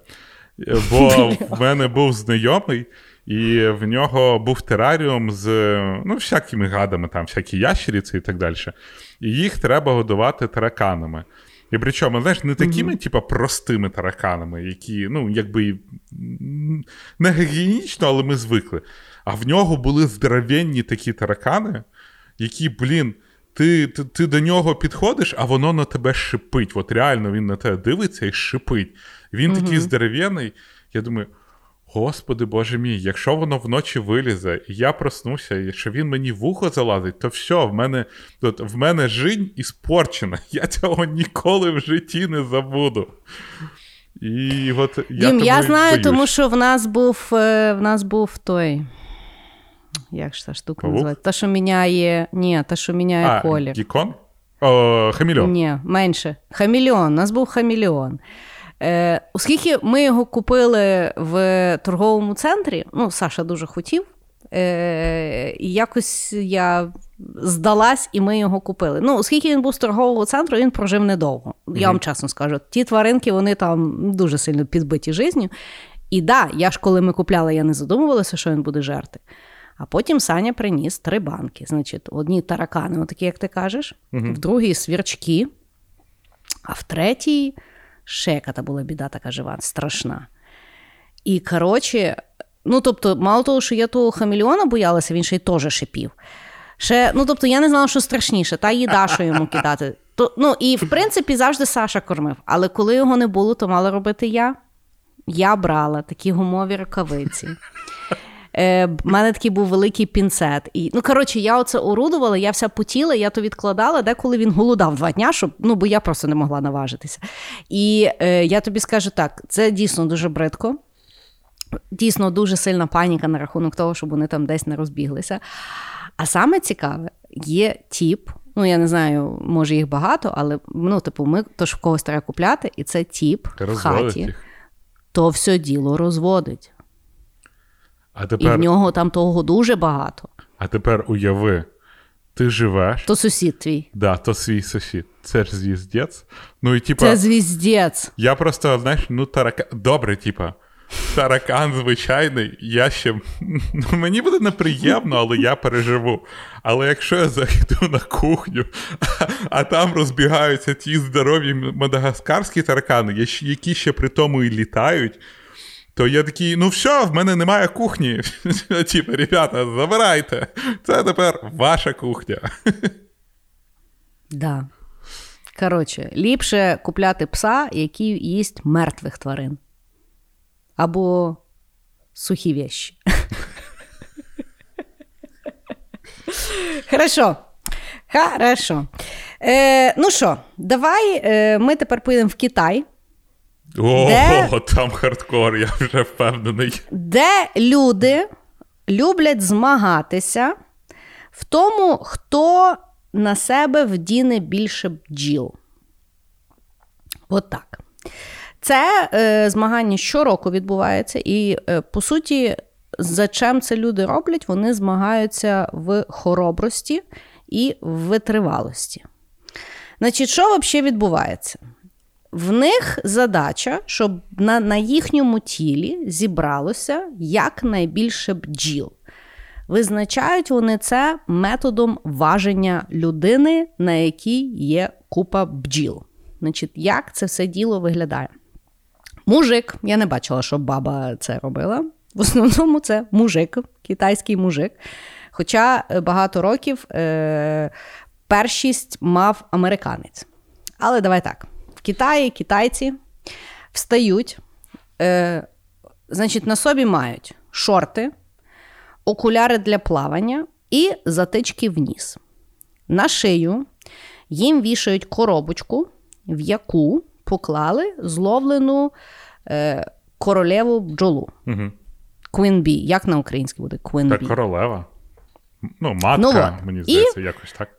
Бо в мене був знайомий. І в нього був тераріум з ну, всякими гадами, там, всякі ящериці і так далі. І їх треба годувати тараканами. І причому, знаєш, не такими, mm-hmm. типу, простими тараканами, які, ну, якби не гігієнічно, але ми звикли. А в нього були здоровенні такі таракани, які, блін, ти ти, ти до нього підходиш, а воно на тебе шипить. От реально він на тебе дивиться і шипить. Він mm-hmm. такий здоровенний. Я думаю. Господи Боже мій, якщо воно вночі вилізе, і я проснуся, і якщо він мені в ухо залазить, то все, в мене от, в мене жінь іспорчена. Я цього ніколи в житті не забуду. І от Я Дім, я знаю, боюсь. тому що в нас був е, в нас був той. Як ж та штука Павук? називається? Та, що міняє. Ні, та, що міняє а, колір. Гікон? О, Хамільон. Ні, менше. Хамільон. У нас був хамільон. Е, Оскільки ми його купили в торговому центрі, ну, Саша дуже хотів, е, і якось я здалась, і ми його купили. Ну, Оскільки він був з торгового центру, він прожив недовго. Mm-hmm. Я вам чесно скажу. Ті тваринки вони там дуже сильно підбиті життю. І да, я ж коли ми купляли, я не задумувалася, що він буде жерти. А потім Саня приніс три банки. Значить, одні таракани, отакі, як ти кажеш, mm-hmm. в другій свірчки, а в третій яка була біда така жива, страшна. І коротше, ну тобто, мало того, що я того хамільйона боялася, він ще й теж шипів. Ще, Ну, тобто, я не знала, що страшніше, та їда, що йому кидати. То, Ну, І в принципі завжди Саша кормив. Але коли його не було, то мала робити я. Я брала такі гумові рукавиці. Е, в мене такий був великий пінцет. І, Ну, коротше, я оце орудувала, я вся потіла, я то відкладала, деколи він голодав два дня, щоб, ну, бо я просто не могла наважитися. І е, я тобі скажу так: це дійсно дуже бридко. Дійсно, дуже сильна паніка на рахунок того, щоб вони там десь не розбіглися. А саме цікаве, є тіп. Ну, я не знаю, може їх багато, але ну, типу, ми то ж в когось треба купляти, і це тіп в хаті, їх. то все діло розводить. А тепер... І в нього там того дуже багато. А тепер уяви, ти живеш. То сусід твій. Да, то свій сусід. Це ж звіздець. Ну і типа. Це звіздець. Я просто, знаєш, ну таракан. Добре, типа. Таракан звичайний, я ще ну, мені буде неприємно, але я переживу. Але якщо я зайду на кухню, а, а там розбігаються ті здорові мадагаскарські таракани, які ще при тому і літають, то я такий, ну все, в мене немає кухні. Типу, ребята, забирайте. Це тепер ваша кухня. Да. Коротше, ліпше купляти пса, який їсть мертвих тварин. Або сухі вещі. Хорошо. Хорошо. Е, Ну що, давай е, ми тепер поїдемо в Китай. О, де, там хардкор, я вже впевнений. Де люди люблять змагатися в тому, хто на себе вдіне більше бджіл. От так. Це е, змагання щороку відбувається, і, е, по суті, за чим це люди роблять, вони змагаються в хоробрості і в витривалості. Значить, що взагалі відбувається? В них задача, щоб на на їхньому тілі зібралося якнайбільше бджіл. Визначають вони це методом важення людини, на якій є купа бджіл. Значить, Як це все діло виглядає? Мужик, я не бачила, щоб баба це робила. В основному це мужик, китайський мужик. Хоча багато років е, першість мав американець. Але давай так. Китаї китайці встають, е, значить, на собі мають шорти, окуляри для плавання і затички в ніс. На шию їм вішають коробочку, в яку поклали зловлену е, королеву бджолу. Угу. Queen Bee. Як на українській буде? Queen Bee. королева. Ну, матка, Ну, мені І- здається, якось так.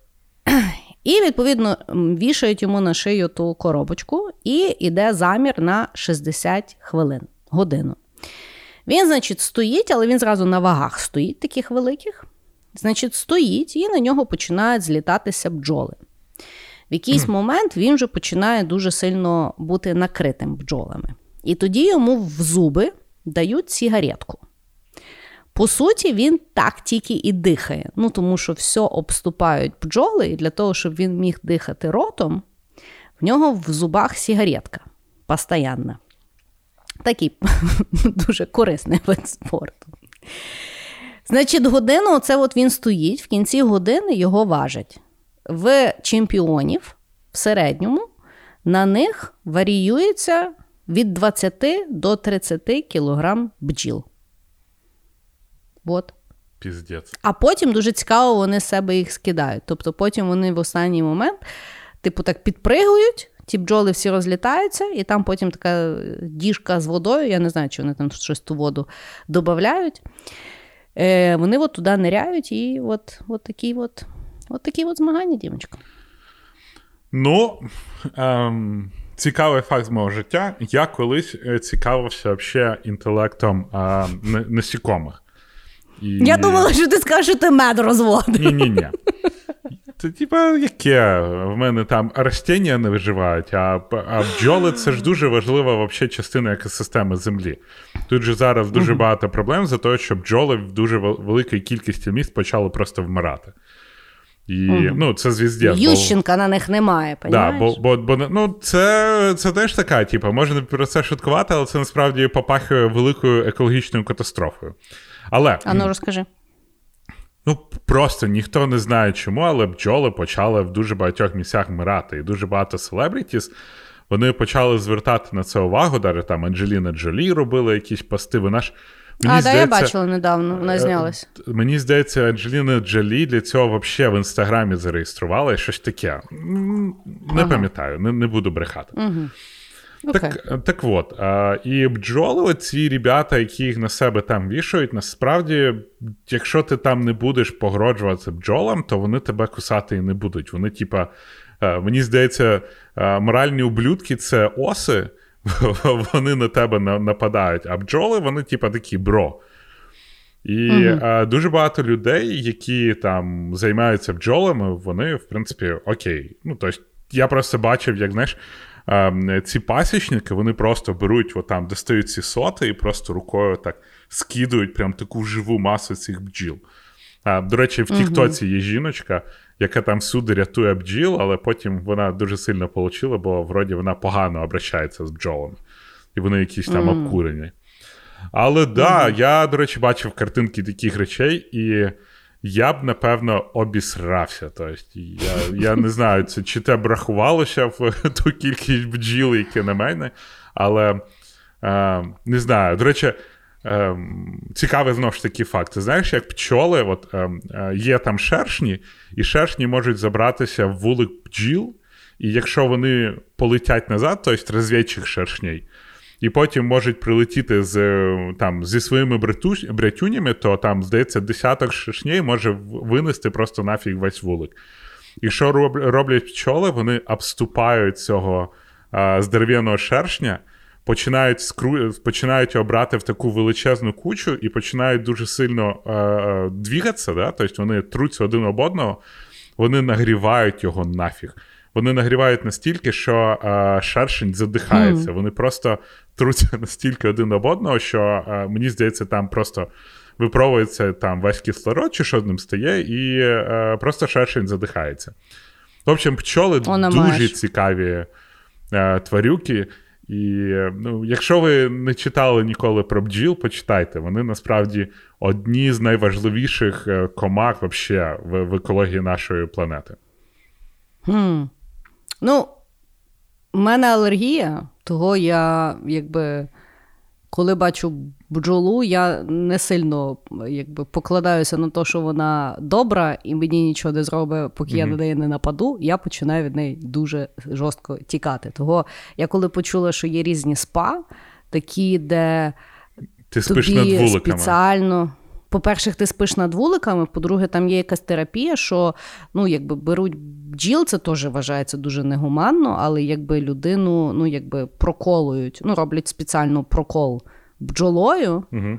І, відповідно, вішають йому на шию ту коробочку, і йде замір на 60 хвилин, годину. Він, значить, стоїть, але він зразу на вагах стоїть таких великих. Значить, стоїть, і на нього починають злітатися бджоли. В якийсь момент він вже починає дуже сильно бути накритим бджолами. І тоді йому в зуби дають сігаретку. По суті, він так тільки і дихає. Ну, тому що все обступають бджоли, і для того, щоб він міг дихати ротом, в нього в зубах сігаретка постоянна. Такий дуже корисний вид спорту. Значить, годину оце от він стоїть, в кінці години його важать. В чемпіонів в середньому на них варіюється від 20 до 30 кілограм бджіл. От. Піздець. А потім дуже цікаво, вони з себе їх скидають. Тобто потім вони в останній момент, типу, так підпригують, ті бджоли всі розлітаються, і там потім така діжка з водою, я не знаю, чи вони там щось ту воду додають. Е, вони от туди ниряють, і от, от такі от, от такі от змагання, дівчинка. Ну, ем, цікавий факт з мого життя. Я колись е, цікавився взагалі інтелектом е, насікомих. І... Я думала, що ти скажеш, що ти мед розводив. Ні-ні-ні. Це типа яке? В мене там растіння не виживають, а, а бджоли це ж дуже важлива вообще, частина екосистеми Землі. Тут же зараз дуже багато проблем за те, що бджоли в дуже великій кількості міст почали просто вмирати. І ну, це звіздєць. бо- Ющенка на них немає, Да, бо, бо, бо ну, це, це теж така, типу, можна про це шуткувати, але це насправді попахує великою екологічною катастрофою. Але А ну розкажи. ну, просто ніхто не знає чому, але бджоли почали в дуже багатьох місцях вмирати. І дуже багато селебрітіс вони почали звертати на це увагу. Даже там Анджеліна Джолі робила якісь пости. Вона ж. Мені а, да, я бачила недавно, вона е, знялась. Мені здається, Анджеліна Джолі для цього взагалі в інстаграмі зареєструвала і щось таке. Не Ага. пам'ятаю, не, не буду брехати. Угу. Окей. Так, так от, а, і бджоли, оці ребята, які їх на себе там вішають, насправді, якщо ти там не будеш погроджуватися бджолам, то вони тебе кусати і не будуть. Вони, типа, е, мені здається, е, моральні ублюдки це оси, вони на тебе на- нападають, а бджоли, вони, типа, такі бро. І Мгм. е, дуже багато людей, які там займаються бджолами, вони, в принципі, окей. Ну, тобто, я просто бачив, як знаєш, е, ці пасічники, вони просто беруть, от там, достають ці соти і просто рукою так скидують прям таку живу масу цих бджіл. А, до речі, в Тіктоці є жіночка, яка там всюди рятує бджіл, але потім вона дуже сильно отримала, бо вроді вона погано обращається з бджолами. І вони якісь там обкурені. Але да, я, до речі, бачив картинки таких речей, і я б, напевно, обісрався. Тобто, я, я не знаю, це, чи те б рахувалося в ту кількість бджіл, які на мене, але е, не знаю. До речі, е, цікавий знову ж таки факт. Ти знаєш, як пчоли, от, е, е, є там шершні, і шершні можуть забратися в вулик бджіл, і якщо вони полетять назад, тобто розвідчих шершней, і потім можуть прилетіти з, е, там, зі своїми братюнями, то там, здається, десяток шершней може винести просто нафіг весь вулик. І що роб- роблять пчоли? Вони обступають цього а, здоров'яного шершня, починають скру... починають його брати в таку величезну кучу і починають дуже сильно а, а, двігатися, да? тобто вони труться один об одного, вони нагрівають його нафіг. Вони нагрівають настільки, що а, шершень задихається. Вони просто труться настільки один об одного, що а, мені здається, там просто випробується там весь кислород, чи що з ним стає, і е, просто шершень задихається. В общем, пчоли Вона дуже маєш. цікаві е, тварюки. І е, ну, якщо ви не читали ніколи про бджіл, почитайте. Вони насправді одні з найважливіших е, комах вообще в, в екології нашої планети. Хм. Ну, в мене алергія, того я, якби, коли бачу бджолу я не сильно якби, покладаюся на те, що вона добра, і мені нічого не зробить, поки mm-hmm. я на неї не нападу, я починаю від неї дуже жорстко тікати. Того я коли почула, що є різні спа, такі, де ти спиш тобі над вуликами. спеціально. По-перше, ти спиш над вуликами, по-друге, там є якась терапія, що ну, якби беруть бджіл, це теж вважається дуже негуманно, але якби людину ну, якби проколують, ну, роблять спеціально прокол бджолою, угу.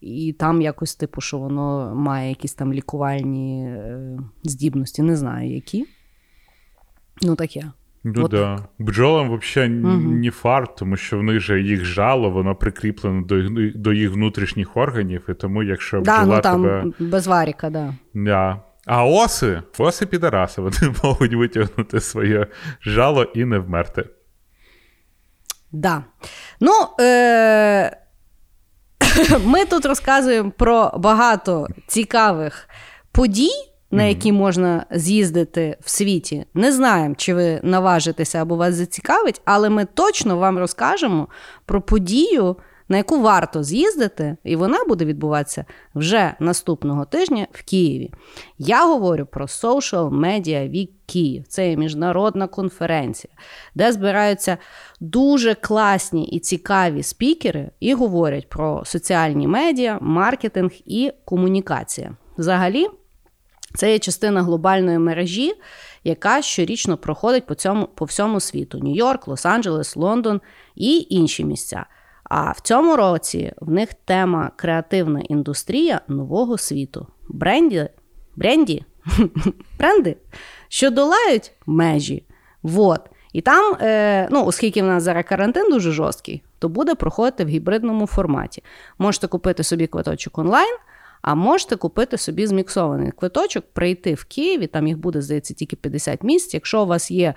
і там якось, типу, що воно має якісь там лікувальні е, здібності, не знаю які. Ну, таке. Ну От да. Бджолам взагалі угу. не фарт, тому що в них же їх жало, воно прикріплено до до їх внутрішніх органів, і тому, якщо да, ну, там тебе... без варіка, да. Да. А оси, оси підараси, вони можуть витягнути своє жало і не вмерти. Да. Ну, е- ми тут розказуємо про багато цікавих подій на які можна з'їздити в світі. Не знаємо, чи ви наважитеся або вас зацікавить, але ми точно вам розкажемо про подію, на яку варто з'їздити, і вона буде відбуватися вже наступного тижня в Києві. Я говорю про Social Media Week Київ. Це є міжнародна конференція, де збираються дуже класні і цікаві спікери і говорять про соціальні медіа, маркетинг і комунікація. Взагалі. Це є частина глобальної мережі, яка щорічно проходить по цьому, по всьому світу: Нью-Йорк, Лос-Анджелес, Лондон і інші місця. А в цьому році в них тема креативна індустрія нового світу. Бренді, бренді, бренди, що долають межі. Вот. І там, е, ну, оскільки в нас зараз карантин дуже жорсткий, то буде проходити в гібридному форматі. Можете купити собі квиточок онлайн. А можете купити собі зміксований квиточок, прийти в Києві, там їх буде, здається, тільки 50 місць. Якщо у вас є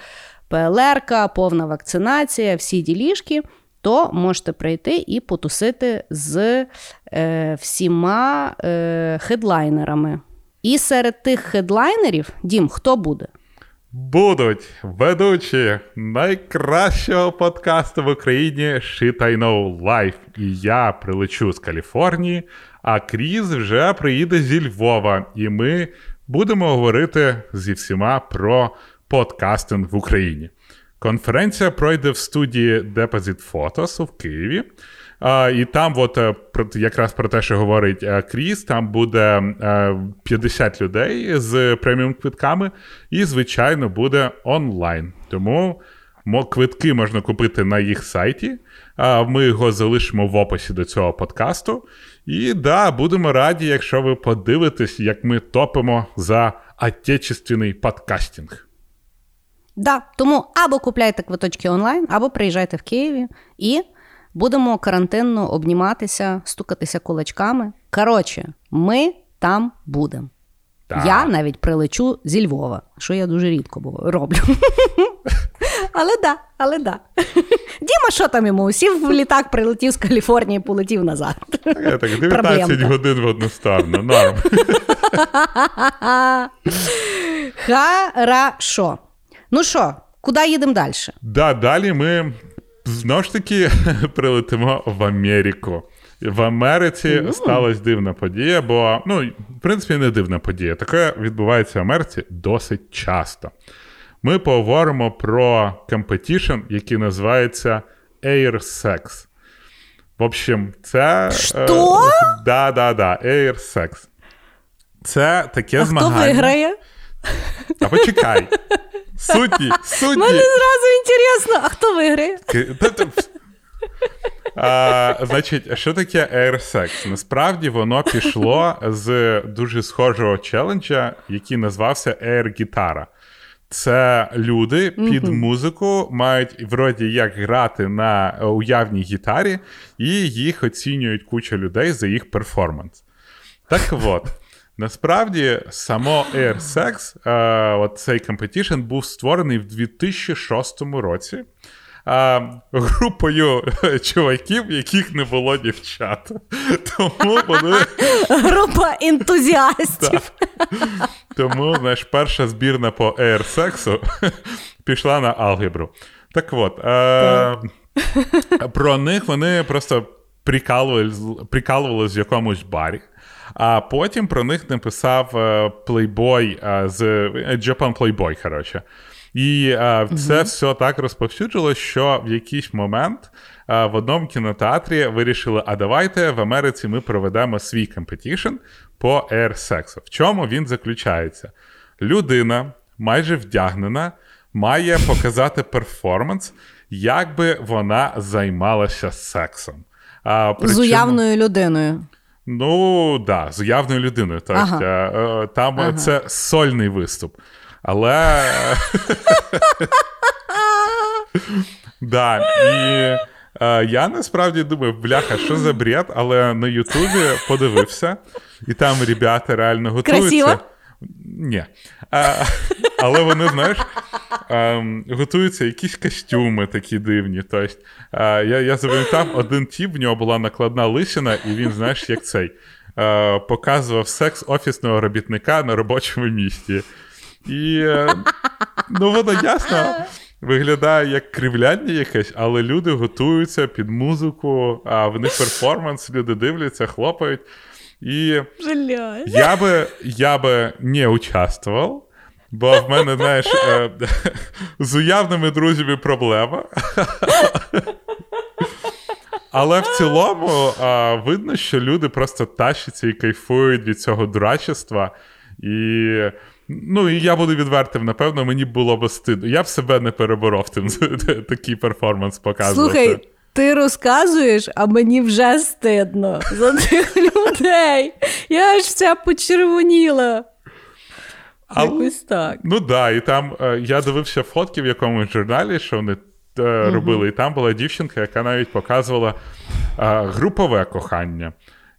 ПЛР, повна вакцинація, всі діліжки, то можете прийти і потусити з е, всіма е, хедлайнерами. І серед тих хедлайнерів, Дім, хто буде? Будуть ведучі найкращого подкасту в Україні Shit Life. І я прилечу з Каліфорнії, а Кріз вже приїде зі Львова, і ми будемо говорити зі всіма про подкастинг в Україні. Конференція пройде в студії Deposit Photos в Києві. А, І там, от е, якраз про те, що говорить е, Кріс, там буде 50 е, людей з преміум квитками, і, звичайно, буде онлайн. Тому квитки можна купити на їх сайті. Ми його залишимо в описі до цього подкасту. І да, будемо раді, якщо ви подивитесь, як ми топимо за отечественний подкастинг. Да, тому або купляйте квиточки онлайн, або приїжджайте в Києві і будемо карантинно обніматися, стукатися кулачками. Коротше, ми там будемо. Я навіть прилечу зі Львова, що я дуже рідко роблю. Але да, але да. Діма, що там йому? Сів в літак, прилетів з Каліфорнії, полетів назад. Я так 19 годин в одну сторону. Норм. Хорошо. Ну що, куди їдемо далі? Да, далі ми знову ж таки прилетимо в Америку. В Америці mm. сталася дивна подія, бо, ну, в принципі, не дивна подія. Таке відбувається в Америці досить часто. Ми поговоримо про competition, який називається Air Sex. В общем, це. Що? Е, да, да, да, Air Sex. Це таке а змагання. Хто виграє? А почекай. Судді, судді. Мені зразу інтересно, а хто виграє? А, Значить, що таке AirSex? Насправді воно пішло з дуже схожого челенджа, який назвався Air Guitar. Це люди під mm-hmm. музику мають вроді як грати на уявній гітарі, і їх оцінюють куча людей за їх перформанс. Так от. Насправді, само Air Sex, е, от цей competition був створений в 2006 році а, групою чуваків, в яких не було дівчат. Тому вони... Група ентузіастів. Тому знаєш, перша збірна по air-сексу пішла на алгебру. Так от, а, про них вони просто прикалувались в якомусь барі. А потім про них написав Playboy з Japan Playboy, коротше. І а, це все так розповсюджило, що в якийсь момент а, в одному кінотеатрі вирішили: а давайте в Америці ми проведемо свій competition по air-сексу. В чому він заключається? Людина, майже вдягнена, має показати перформанс, як би вона займалася сексом. А, причому... З уявною людиною. Ну, так, да, з уявною людиною. Тобто, ага. Там ага. це сольний виступ. Але. Да, і е, я насправді думаю, бляха, що за бред, але на Ютубі подивився, і там ребята реально готуються. Красиво? Ні. А, Але вони, знаєш, а, готуються якісь костюми такі дивні. Тобто, Я я запам'ятав, один тіп, в нього була накладна лисина, і він, знаєш, як цей, а, показував секс офісного робітника на робочому місці. І е, ну воно ясно виглядає як кривляння якесь, але люди готуються під музику, а в них перформанс, люди дивляться, хлопають. І я би я би не участвував, бо в мене, знаєш, е, з уявними друзями проблема. Але в цілому видно, що люди просто тащаться і кайфують від цього дурачества. І Ну, і я буду відвертим, напевно, мені було б стидно. Я б себе не переборов тим такий перформанс показувати. Слухай, ти розказуєш, а мені вже стидно за тих людей. Я аж вся почервоніла. Але, Якось так. Ну так, да, і там е, я дивився фотки в якомусь журналі, що вони е, робили, і там була дівчинка, яка навіть показувала е, групове кохання.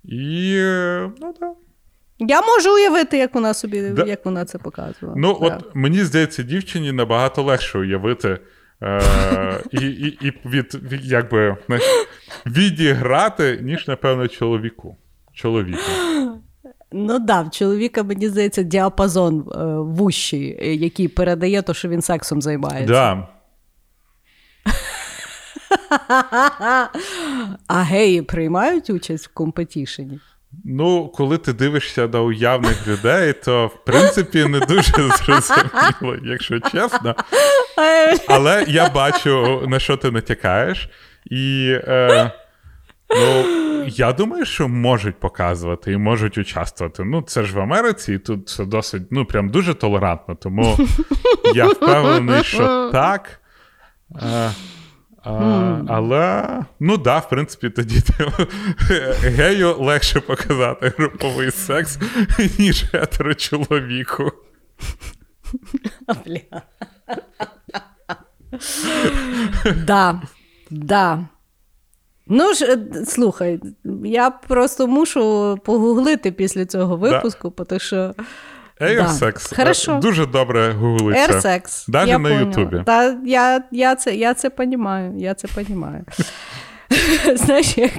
І ну так. Да. Я можу уявити, як вона собі да. як вона це показувала. Ну, так. от мені здається, дівчині набагато легше уявити е, і і, і від, від, якби, відіграти, ніж, напевно, чоловіку. Чоловіку. Ну да, в чоловіка, мені здається, діапазон е, вущий, е, який передає то, що він сексом займається. Да. А геї приймають участь в компетішені? Ну, коли ти дивишся до уявних людей, то в принципі не дуже зрозуміло, якщо чесно. Але я бачу, на що ти натякаєш. І е, ну, я думаю, що можуть показувати і можуть участвувати. Ну, це ж в Америці, і тут це досить ну, прям дуже толерантно. Тому я впевнений, що так. Е, а, Але, ну да, в принципі, тоді гею легше показати груповий секс, ніж чоловіку. Бля. Да, да. Ну ж, е, слухай, я просто мушу погуглити після цього випуску, тому що Airsex да. дуже добре гуглиться. Airsex. Навіть я на Ютубі. Та я я, це я це понімаю. Я це понімаю. Знаєш, як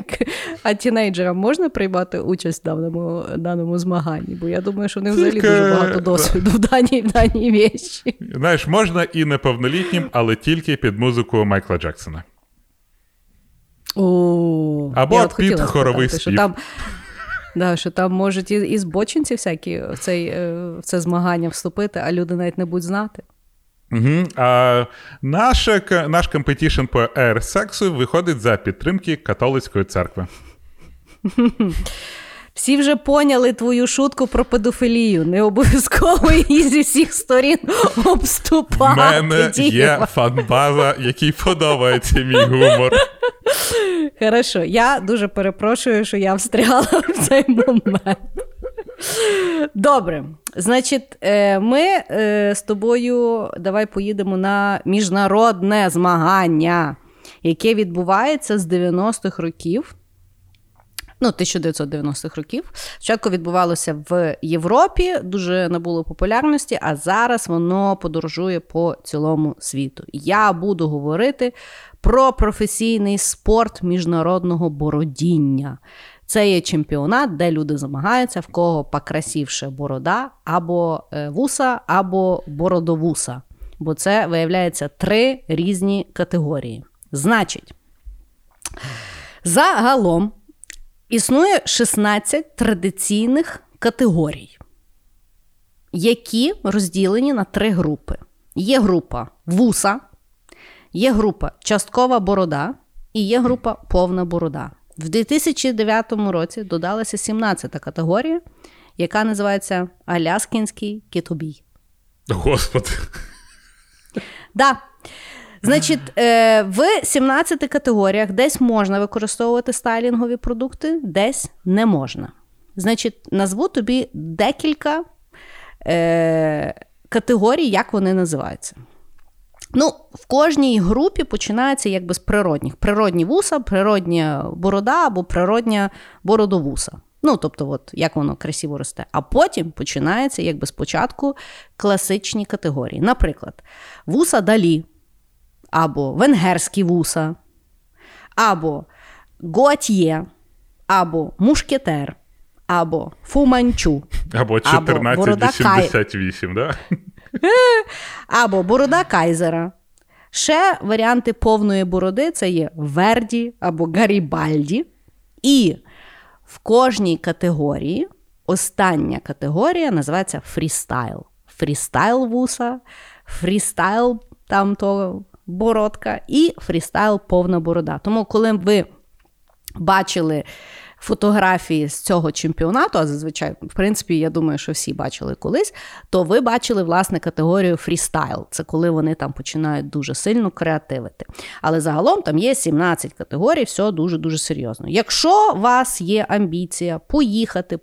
а тінейджерам можна приймати участь в даному даному змаганні? Бо я думаю, що в них взагалі дуже багато досвіду в даній в даній вещі. Знаєш, можна і неповнолітнім, але тільки під музику Майкла Джексона. О, Або я під хоровий спів. Що там Да, Що там можуть і, і збочинці всякі в, цей, е, в це змагання вступити, а люди навіть не будуть знати. Угу. А наш, наш competition по air-сексу виходить за підтримки католицької церкви. Всі вже поняли твою шутку про педофілію. Не обов'язково її зі всіх сторін обступати. У мене є фанбаза, якій подобається мій гумор. Хорошо, я дуже перепрошую, що я встряла в цей момент. Добре, значить, е, ми е, з тобою давай поїдемо на міжнародне змагання, яке відбувається з 90-х років ну 1990-х років. Спочатку відбувалося в Європі, дуже набуло популярності, а зараз воно подорожує по цілому світу. Я буду говорити про професійний спорт міжнародного бородіння. Це є чемпіонат, де люди змагаються, в кого покрасівше борода, або е, вуса, або бородовуса. Бо це виявляється три різні категорії. Значить. Загалом існує 16 традиційних категорій, які розділені на три групи. Є група вуса, є група часткова борода і є група повна борода. В 2009 році додалася 17-та категорія, яка називається Аляскінський китобій. Господи. Да. Значить, е, в 17 категоріях десь можна використовувати стайлінгові продукти, десь не можна. Значить, назву тобі декілька е, категорій, як вони називаються. Ну, в кожній групі починається якби з природних. Природні вуса, природня борода або природня бородовуса. Ну, тобто, от, як воно красиво росте. А потім починається, якби спочатку, класичні категорії. Наприклад, вуса далі, або венгерські вуса, або Готьє, або мушкетер, або фуманчу. Або 1488, да? Або борода Кайзера. Ще варіанти повної бороди це є Верді або Гарібальді. І в кожній категорії остання категорія називається фрістайл. Фрістайл вуса, фрістайл там то бородка і фрістайл повна борода. Тому, коли ви бачили фотографії з цього чемпіонату, а зазвичай, в принципі, я думаю, що всі бачили колись, то ви бачили власне категорію фрістайл. Це коли вони там починають дуже сильно креативити. Але загалом там є 17 категорій, все дуже-дуже серйозно. Якщо у вас є амбіція поїхати,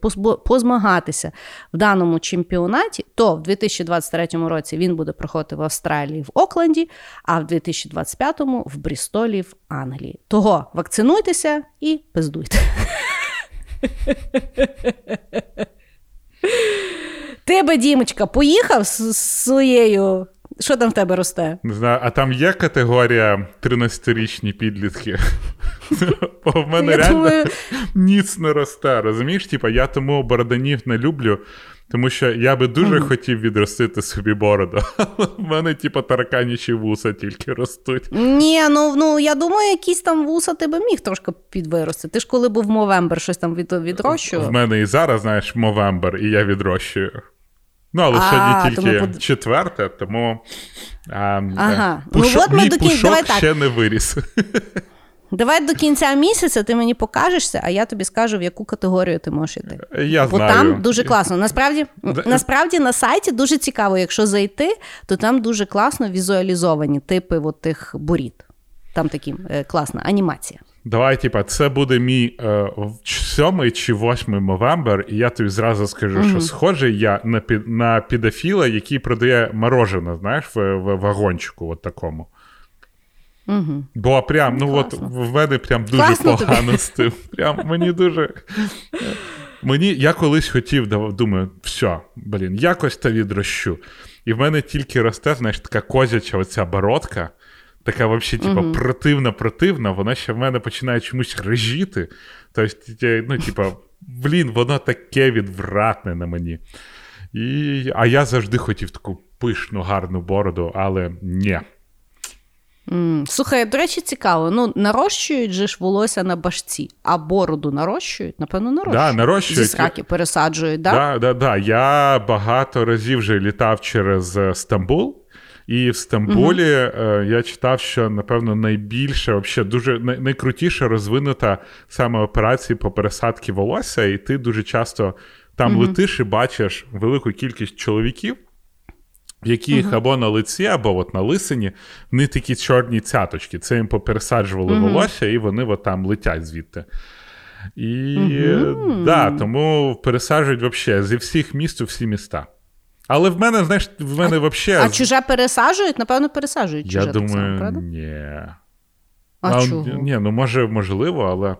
позмагатися в даному чемпіонаті, то в 2023 році він буде проходити в Австралії в Окленді, а в 2025 в Брістолі в Англії. Того вакцинуйтеся і пиздуйте. Тебе, Дімочка, поїхав з своєю. Що там в тебе росте? Не знаю, а там є категорія 13-річні підлітки. Бо в мене реально ніц не росте. Розумієш? Типа, я тому бороданів не люблю. Тому що я би дуже mm. хотів відростити собі бороду. В мене, типу, тараканічі вуса тільки ростуть. Ні, ну ну я думаю, якісь там вуса ти би міг трошки підвирости. Ти ж коли був Мовембер, щось там від, відрощував? В мене і зараз, знаєш, Мовембер, і я відрощую. Ну, але сьогодні тільки тому... четверте, тому а, ага. Пуш... ну, от ми мій до кін... пушок Давай ще так. не виріс. Давай до кінця місяця ти мені покажешся, а я тобі скажу, в яку категорію ти можеш йти. Я Бо знаю. там дуже класно. Насправді, насправді на сайті дуже цікаво, якщо зайти, то там дуже класно візуалізовані типи от тих борід. Там такі е, класна анімація. Давай, типа, це буде мій е, сьомий чи восьмий новембр, і я тобі зразу скажу, mm-hmm. що схожий я на на підофіла, який продає морожене, знаєш, в, в вагончику от такому. Угу. Бо прям, ну от в мене прям дуже Класно погано тобі. з тим. Прям мені дуже. Мені я колись хотів, думаю, все, блін, якось та відрощу. І в мене тільки росте, знаєш, така козяча оця бородка, така взагалі, типу, угу. противна-противна, вона ще в мене починає чомусь режіти. Тобто, ну, типу, блін, воно таке відвратне на мені. І, А я завжди хотів таку пишну, гарну бороду, але ні. Mm. Слухай, до речі, цікаво. Ну, нарощують же ж волосся на башці, а бороду нарощують? Напевно, нарощують. Да, нарощують. Зі сраки пересаджують, да? Да, да, да. Я багато разів вже літав через е, Стамбул. І в Стамбулі uh-huh. я читав, що напевно найбільше, вообще дуже найкрутіше розвинута саме операції по пересадці волосся, і ти дуже часто там uh-huh. летиш і бачиш велику кількість чоловіків, в яких uh-huh. або на лиці, або от на лисині них такі чорні цяточки. Це їм попересаджували uh-huh. волосся, і вони от там летять звідти. І uh-huh. да, тому пересаджують взагалі зі всіх міст у всі міста. Але в мене, знаєш, в мене а, взагалі. А чуже пересаджують? Напевно, пересаджують. чуже Я думаю, само, ні. А, а чого? Ні, ну може, можливо, але.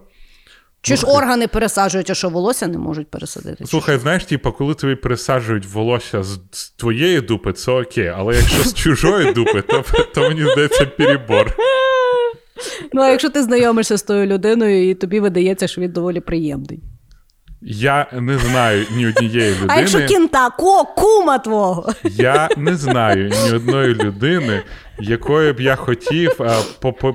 Чи ж органи пересаджують, а що волосся не можуть пересадити? Слухай, знаєш, типу, коли тобі пересаджують волосся з, з твоєї дупи, це окей, але якщо з чужої дупи, то, то мені здається перебор. Ну, а якщо ти знайомишся з тою людиною, і тобі видається, що він доволі приємний. Я не знаю ні однієї людини. А якщо кінта, ко, кума твого. Я не знаю ні одної людини, якою б я хотів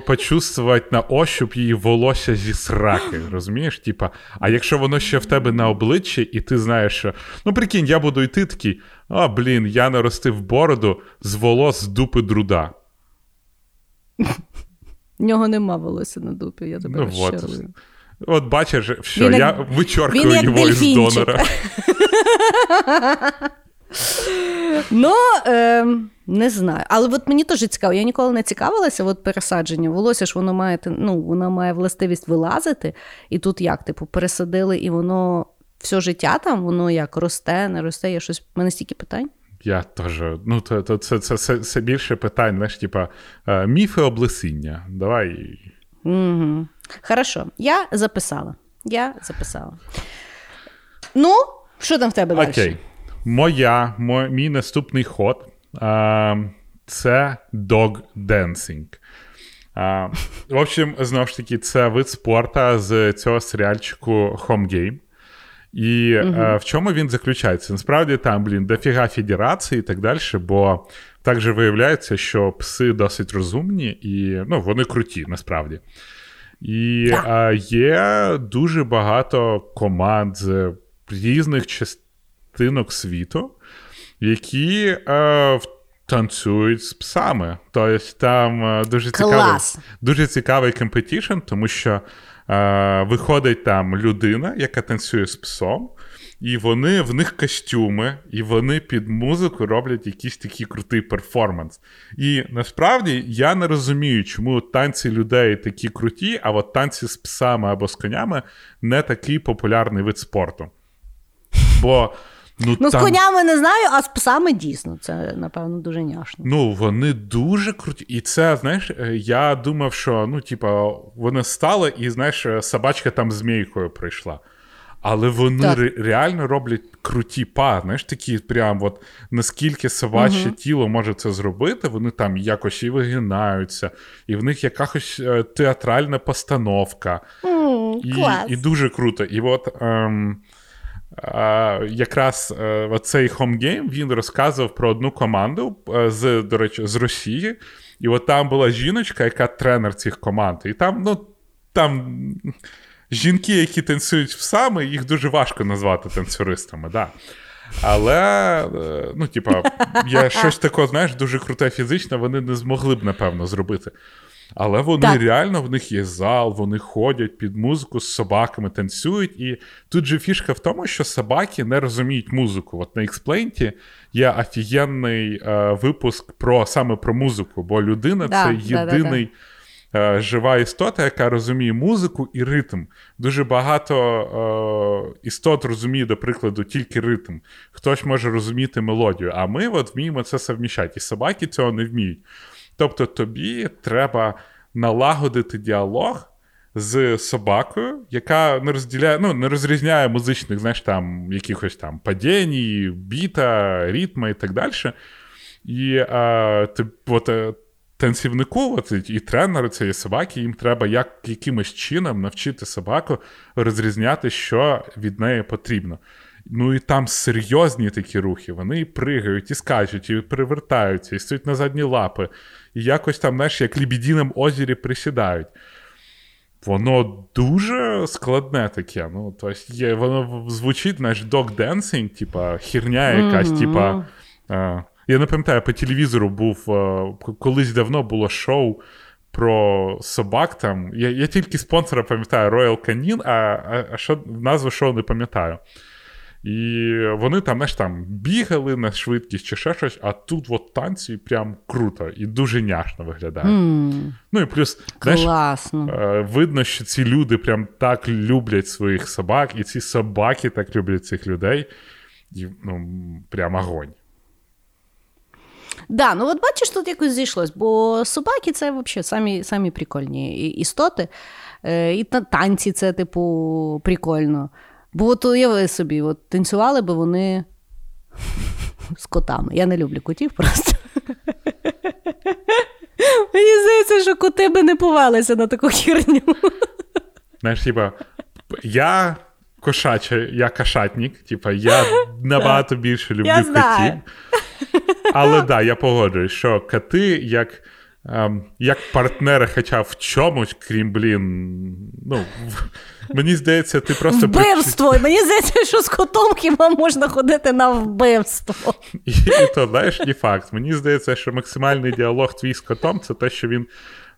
почувствувати на ощуп її волосся зі сраки. Розумієш? Типа, а якщо воно ще в тебе на обличчі, і ти знаєш, що ну прикинь, я буду йти такий, а блін, я наростив бороду з волос з дупи друда. В нього нема волосся на дупі, я тебе ну, розчарую. От бачиш, все, він я як... вичоркую його із донора. Ну, е, не знаю. Але от мені теж цікаво, я ніколи не цікавилася от пересадження. Волосся ж воно має ну, воно має властивість вилазити. І тут як, типу, пересадили, і воно все життя там, воно як росте, не росте. Я щось. У мене стільки питань. Я теж. Ну, то, то це це, це, це більше питань, знаєш, типа е, міфи облесіння. Давай. Угу. Хорошо, я записала. Я записала. Ну, що там в тебе далі? Окей. Моя, мой, мій наступний ход а, це dog dancing. А, В общем, знову ж таки, це вид спорту з цього серіальчику Home Game. І uh а, в чому він заключається? Насправді там, блін, дофіга федерації і так далі, бо також виявляється, що пси досить розумні і ну, вони круті, насправді. І а, є дуже багато команд з різних частинок світу, які а, танцюють з псами. Тобто там дуже цікавий дуже цікавий competition, тому що а, виходить там людина, яка танцює з псом. І вони в них костюми, і вони під музику роблять якийсь такий крутий перформанс. І насправді я не розумію, чому танці людей такі круті, а от танці з псами або з конями не такий популярний вид спорту. Бо. Ну, ну там... з конями не знаю, а з псами дійсно. Це, напевно, дуже няшно. Ну, вони дуже круті. І це, знаєш, е, я думав, що ну, типа, вони стали, і знаєш, собачка там змійкою прийшла. Але вони ре- реально роблять круті па, знаєш, такі прям от наскільки собаче угу. тіло може це зробити, вони там якось і вигинаються, і в них якась е, театральна постановка. Mm, і клас. і дуже круто. І от ем, е, якраз е, цей хомгейм він розказував про одну команду е, з, до речі, з Росії. І от там була жіночка, яка тренер цих команд. І там, ну, там жінки, які танцюють псами, їх дуже важко назвати танцюристами. Да. Але, е, ну, типа, я щось таке, знаєш, дуже круте фізично, вони не змогли б, напевно, зробити. Але вони так. реально, в них є зал, вони ходять під музику з собаками, танцюють. І тут же фішка в тому, що собаки не розуміють музику. От на Експлейнті є офігенний е, випуск про саме про музику, бо людина да, це єдиний. Да, да, Е, жива істота, яка розуміє музику і ритм. Дуже багато е, істот розуміє, до прикладу, тільки ритм. Хтось може розуміти мелодію, а ми от вміємо це совміщати. І собаки цього не вміють. Тобто тобі треба налагодити діалог. З собакою, яка не розділяє, ну, не розрізняє музичних, знаєш, там якихось там падінь, біта, ритма і так далі. І а, ти, от, е, танцівнику, от, і тренеру цієї собаки, їм треба як, якимось чином навчити собаку розрізняти, що від неї потрібно. Ну і там серйозні такі рухи. Вони і пригають, і скачуть, і перевертаються, і стоять на задні лапи, і якось там, знаєш, як лібідінам озері присідають. Воно дуже складне таке. Ну, тобто є, Воно звучить, знаєш, dog-dancing, типа херня якась, mm-hmm. типа. Я не пам'ятаю, по телевізору був е, колись давно було шоу про собак. там. Я я тільки спонсора пам'ятаю Royal Canin, а а, а що назву шоу не пам'ятаю. І вони там знаєш, там бігали на швидкість чи ще щось, а тут от танці прям круто і дуже няшно виглядає. Mm. Ну і плюс знаєш, е, видно, що ці люди прям так люблять своїх собак, і ці собаки так люблять цих людей. І, ну, Прям огонь. Да, ну от бачиш, тут якось зійшлось, бо собаки це взагалі самі самі прикольні істоти. Е, і танці це, типу, прикольно. Бо от уяви собі, от танцювали би вони з котами. Я не люблю котів просто. Мені здається, що коти би не повелися на таку херню. Знаєш, типа, я кошача, я кошатник. Типа, я набагато більше люблю Я котів. Але так, да, я погоджуюсь, що коти як. Ем, як партнери, хоча в чомусь, крім блін, ну, в... мені здається, ти просто. Вбивство! Мені здається, що з котом хіба можна ходити на вбивство. І, і то, знаєш, не факт. Мені здається, що максимальний діалог твій з котом це те, що він.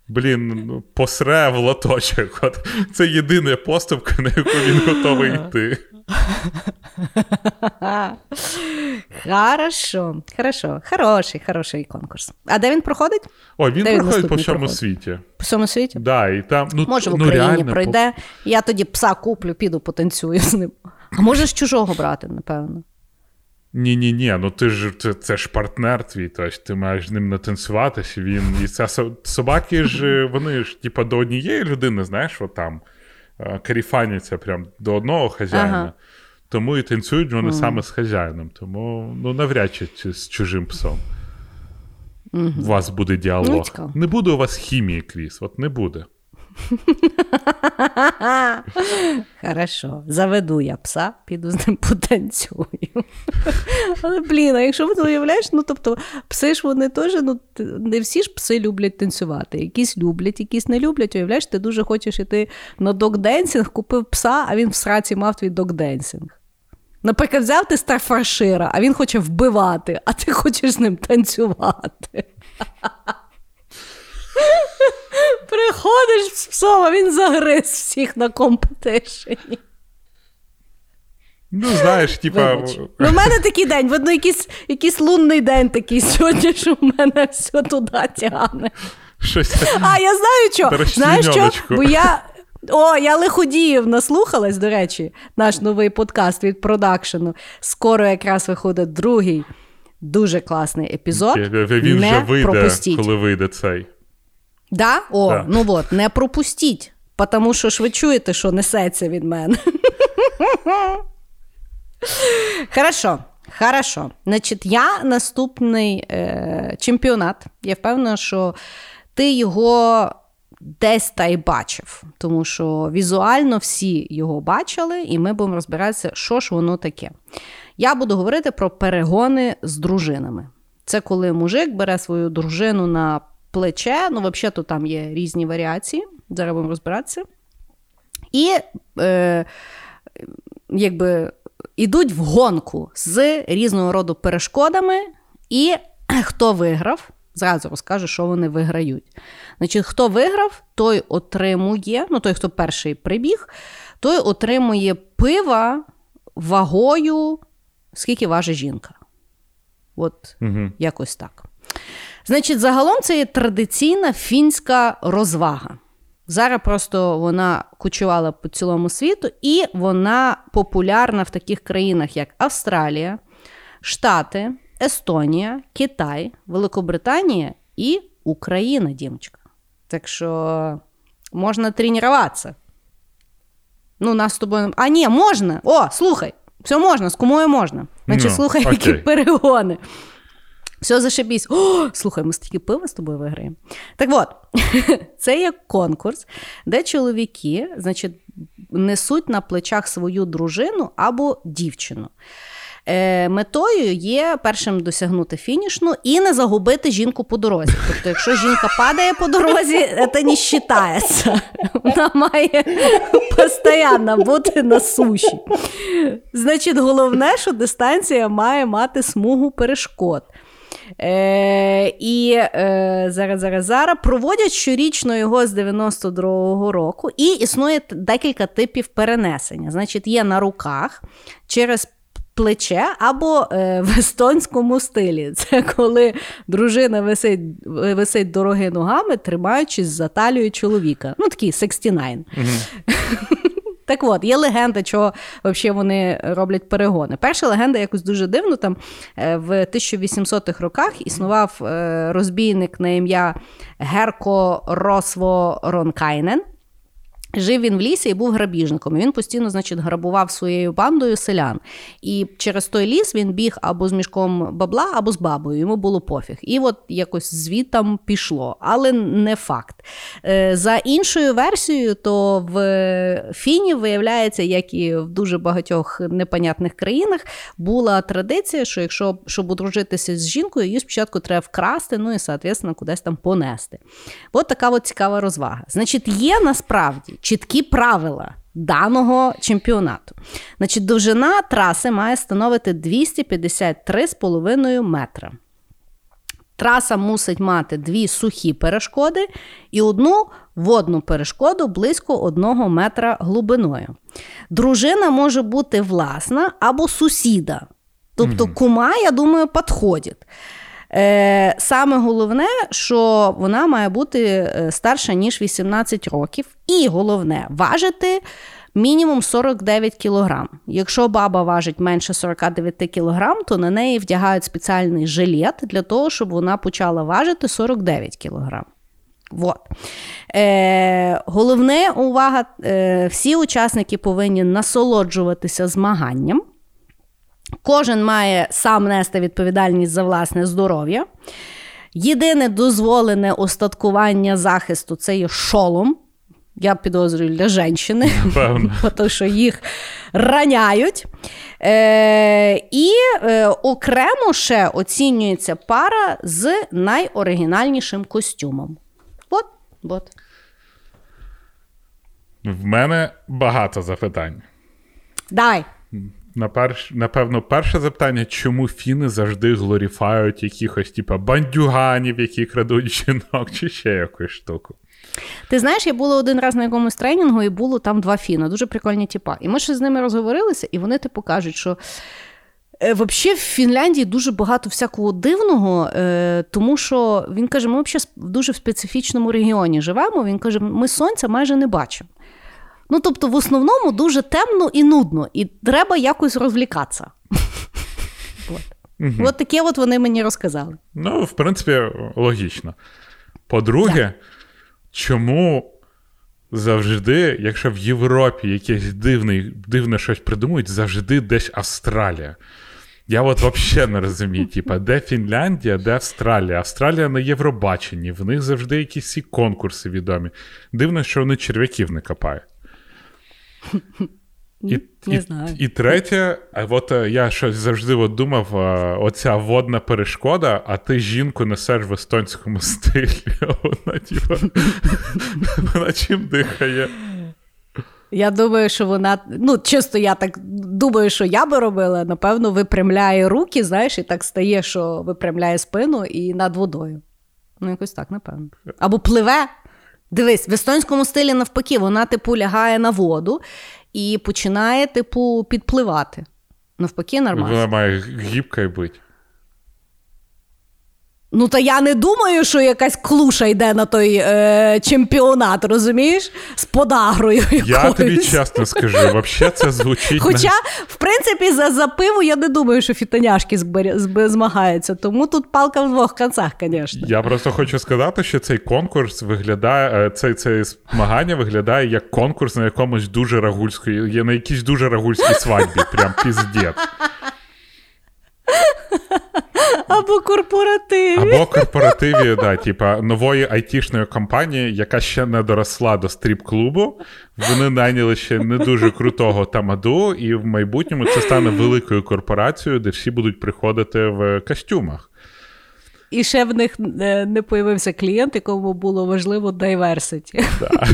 Блін, ну, посре в лоточок. От Це єдина поступка, на яку він готовий йти. Хорошо, хорошо, хороший, хороший конкурс. А де він проходить? О, він Де він проходить по всьому проходить? світі. По всьому світі? Да, і там, ну, Може, в ну, Україні реально, пройде. Я тоді пса куплю, піду потанцюю з ним. А можеш чужого брати, напевно. Ні, ні, ні, ну ти ж це, це ж партнер твій, тобто ти маєш з ним натанцюватися. Він і це собаки ж вони ж типа до однієї людини, знаєш, от там е, каріфаняться прям до одного хазяїна. Ага. Тому і танцюють вони саме з хазяїном. Тому ну навряд чи з чужим псом. У вас буде Ну, діалог. Ну, не буде у вас хімії, Кріс, от не буде. Хорошо, заведу я пса, піду з ним потанцюю. Але блін, а якщо ти уявляєш, ну тобто пси ж вони теж, ну не всі ж пси люблять танцювати. Якісь люблять, якісь не люблять. Уявляєш, ти дуже хочеш іти на dog dancing, купив пса, а він в сраці мав твій dog dancing. Наприклад, взяв ти стафордшира, а він хоче вбивати, а ти хочеш з ним танцювати. Приходиш з псом, а він загриз всіх на competition -і. Ну, знаєш, типа. Ну, в мене такий день, видно, якийсь, якийсь лунний день такий сьогодні, що в мене все туди тягне. Щось. А, я знаю що. Знаєш що? Бо я. О, я лиходіїв наслухалась, до речі, наш новий подкаст від продакшену. Скоро якраз виходить другий дуже класний епізод. Він не вже вийде, пропустіть. коли вийде цей. Да? О, Да. ну от, не пропустіть. Тому що ж ви чуєте, що несеться від мене. Хорошо. Хорошо. Значить, я наступний е, чемпіонат. Я впевнена, що ти його десь та й бачив, тому що візуально всі його бачили, і ми будемо розбиратися, що ж воно таке. Я буду говорити про перегони з дружинами. Це коли мужик бере свою дружину на плече. Ну, взагалі, то там є різні варіації. Зараз будемо розбиратися. І е, якби ідуть в гонку з різного роду перешкодами, і хто виграв, зразу розкажу, що вони виграють. Значить, хто виграв, той отримує, ну той, хто перший прибіг, той отримує пива вагою, скільки важить жінка. От Угу. якось так. Значить, загалом це є традиційна фінська розвага. Зараз просто вона кочувала по цілому світу, і вона популярна в таких країнах, як Австралія, Штати, Естонія, Китай, Великобританія і Україна, дімочка. Так що можна тренуватися. Ну, нас з тобою. А, ні, можна. О, слухай, все можна, з кумою можна. Значить, Ну, слухай, окей. які перегони. Все зашибісь. О, слухай, ми стільки пива з тобою виграємо. Так от, це є конкурс, де чоловіки, значить, несуть на плечах свою дружину або дівчину. Е, метою є першим досягнути фінішну і не загубити жінку по дорозі. Тобто, якщо жінка падає по дорозі, це не вважається. Вона має постійно бути на суші. Значить, головне, що дистанція має мати смугу перешкод. Е, і е, зараз, зараз, зараз проводять щорічно його з 92-го року, і існує декілька типів перенесення. Значить, є на руках через плече або е, в естонському стилі. Це коли дружина висить, висить дороги ногами, тримаючись за талію чоловіка. Ну, такий 69. Так от, є легенда, чого взагалі вони роблять перегони. Перша легенда якось дуже дивно. Там е, в 1800-х роках існував е, розбійник на ім'я Герко Росво Ронкайнен. Жив він в лісі і був грабіжником. Він постійно, значить, грабував своєю бандою селян. І через той ліс він біг або з мішком бабла, або з бабою. Йому було пофіг. І от якось звітам пішло, але не факт. Е, за іншою версією, то в Фіні виявляється, як і в дуже багатьох непонятних країнах, була традиція, що якщо щоб одружитися з жінкою, її спочатку треба вкрасти, ну і, соответственно, кудись там понести. От така от цікава розвага. Значить, є насправді чіткі правила даного чемпіонату. Значить, довжина траси має становити 253,5 метра. Траса мусить мати дві сухі перешкоди і одну водну перешкоду близько 1 метра глибиною. Дружина може бути власна або сусіда. Тобто, кума, я думаю, підходить. Е, Саме головне, що вона має бути е, старша, ніж 18 років, і головне важити мінімум 49 кілограм. Якщо баба важить менше 49 кілограм, то на неї вдягають спеціальний жилет для того, щоб вона почала важити 49 кілограм. Вот. Е, Головне увага: е, всі учасники повинні насолоджуватися змаганням. Кожен має сам нести відповідальність за власне здоров'я. Єдине дозволене остаткування захисту це є шолом. Я підозрюю для жінки, тому що їх раняють. Е, І е, окремо ще оцінюється пара з найоригінальнішим костюмом. От, от. В мене багато запитань. Давай. Напевно, перше запитання, чому фіни завжди глоріфають якихось, типа, бандюганів, які крадуть жінок, чи ще якусь штуку. Ти знаєш, я була один раз на якомусь тренінгу, і було там два фіна, дуже прикольні тіпа. І ми ще з ними розговорилися, і вони типу кажуть, що. Е, взагалі, в Фінляндії дуже багато всякого дивного, е, тому що він каже, ми взагалі в дуже специфічному регіоні живемо. Він каже, ми сонця майже не бачимо. Ну, тобто, в основному дуже темно і нудно, і треба якось розвлікатися. Угу. От таке от вони мені розказали. Ну, в принципі, логічно. По-друге, yeah. чому завжди, якщо в Європі якесь дивне, дивне щось придумують, завжди десь Австралія. Я от взагалі не розумію, типа, де Фінляндія, де Австралія. Австралія на Євробаченні, в них завжди якісь конкурси відомі. Дивно, що вони черв'яків не копають. І не і, знаю. і третє, от е, я щось завжди от думав: е, оця водна перешкода, а ти жінку несеш в естонському стилі. Вона типу, вона чим дихає. Я думаю, що вона, ну, чисто я так думаю, що я би робила, напевно, випрямляє руки, знаєш, і так стає, що випрямляє спину і над водою. Ну, якось так, напевно. Або пливе. Дивись, в естонському стилі навпаки, вона, типу, лягає на воду і починає, типу, підпливати. Навпаки, нормально. Вона має гібка бути. Ну, та я не думаю, що якась клуша йде на той е, чемпіонат, розумієш? З подагрою. якоюсь. Я тобі чесно скажу, взагалі це звучить. Хоча, в принципі, за за пиво я не думаю, що фітоняшки змагаються, тому тут палка в двох концах, звісно. Я просто хочу сказати, що цей конкурс виглядає, е, цей цей змагання виглядає як конкурс на якомусь дуже рагульської, на якійсь дуже рагульській свадьбі. Прям піздець. Або корпоративі. Або корпоративі, да, типа нової айтішної компанії, яка ще не доросла до стріп-клубу. Вони найняли ще не дуже крутого тамаду, і в майбутньому це стане великою корпорацією, де всі будуть приходити в костюмах. І ще в них не появився клієнт, якому було важливо diversity. Да.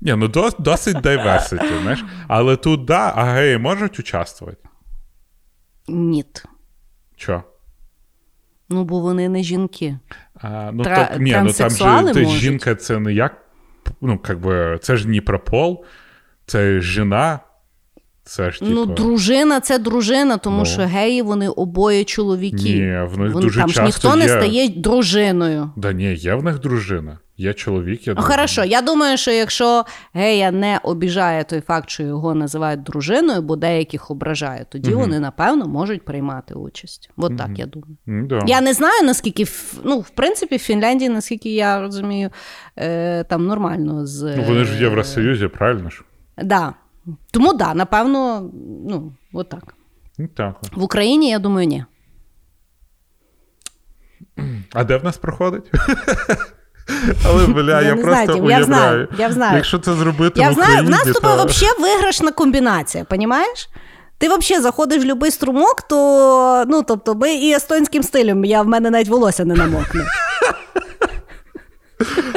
Ні, ну досить diversity, знаєш. Але тут, да, а геї можуть участвувати? Ні. Чо? Ну, бо вони не жінки. А, ну, Тра- так, ні, ну там же ти жінка це не як. Ну, как би, це ж не про пол, це жіна. Це ж Ну, типу... дружина це дружина, тому Ну. що геї вони обоє чоловіки. Ні, в них Вони, дуже там ж часто ніхто не стає дружиною. Да ні, є в них дружина. Є чоловік, є Ну, дружина. хорошо, я думаю, що якщо гея не обіжає той факт, що його називають дружиною, бо деяких ображає, тоді Мгм. вони, напевно, можуть приймати участь. От так я думаю. Да. Я не знаю, наскільки ну, в принципі, в Фінляндії, наскільки я розумію, е, там нормально з. Ну, вони ж в е, Євросоюзі, правильно ж? Да. Тому да, напевно, ну, от так. Ну, так. В Україні, я думаю, ні. А де в нас проходить? Але, бля, Я я, просто знаю, уявляю. я знаю, я знаю. Якщо це зробити Я в знаю, Україні, в нас з тобою то... взагалі виграшна комбінація, понімаєш? Ти взагалі заходиш в будь-який струмок, то ну, тобто, ми і естонським стилем, я в мене навіть волосся не намокне.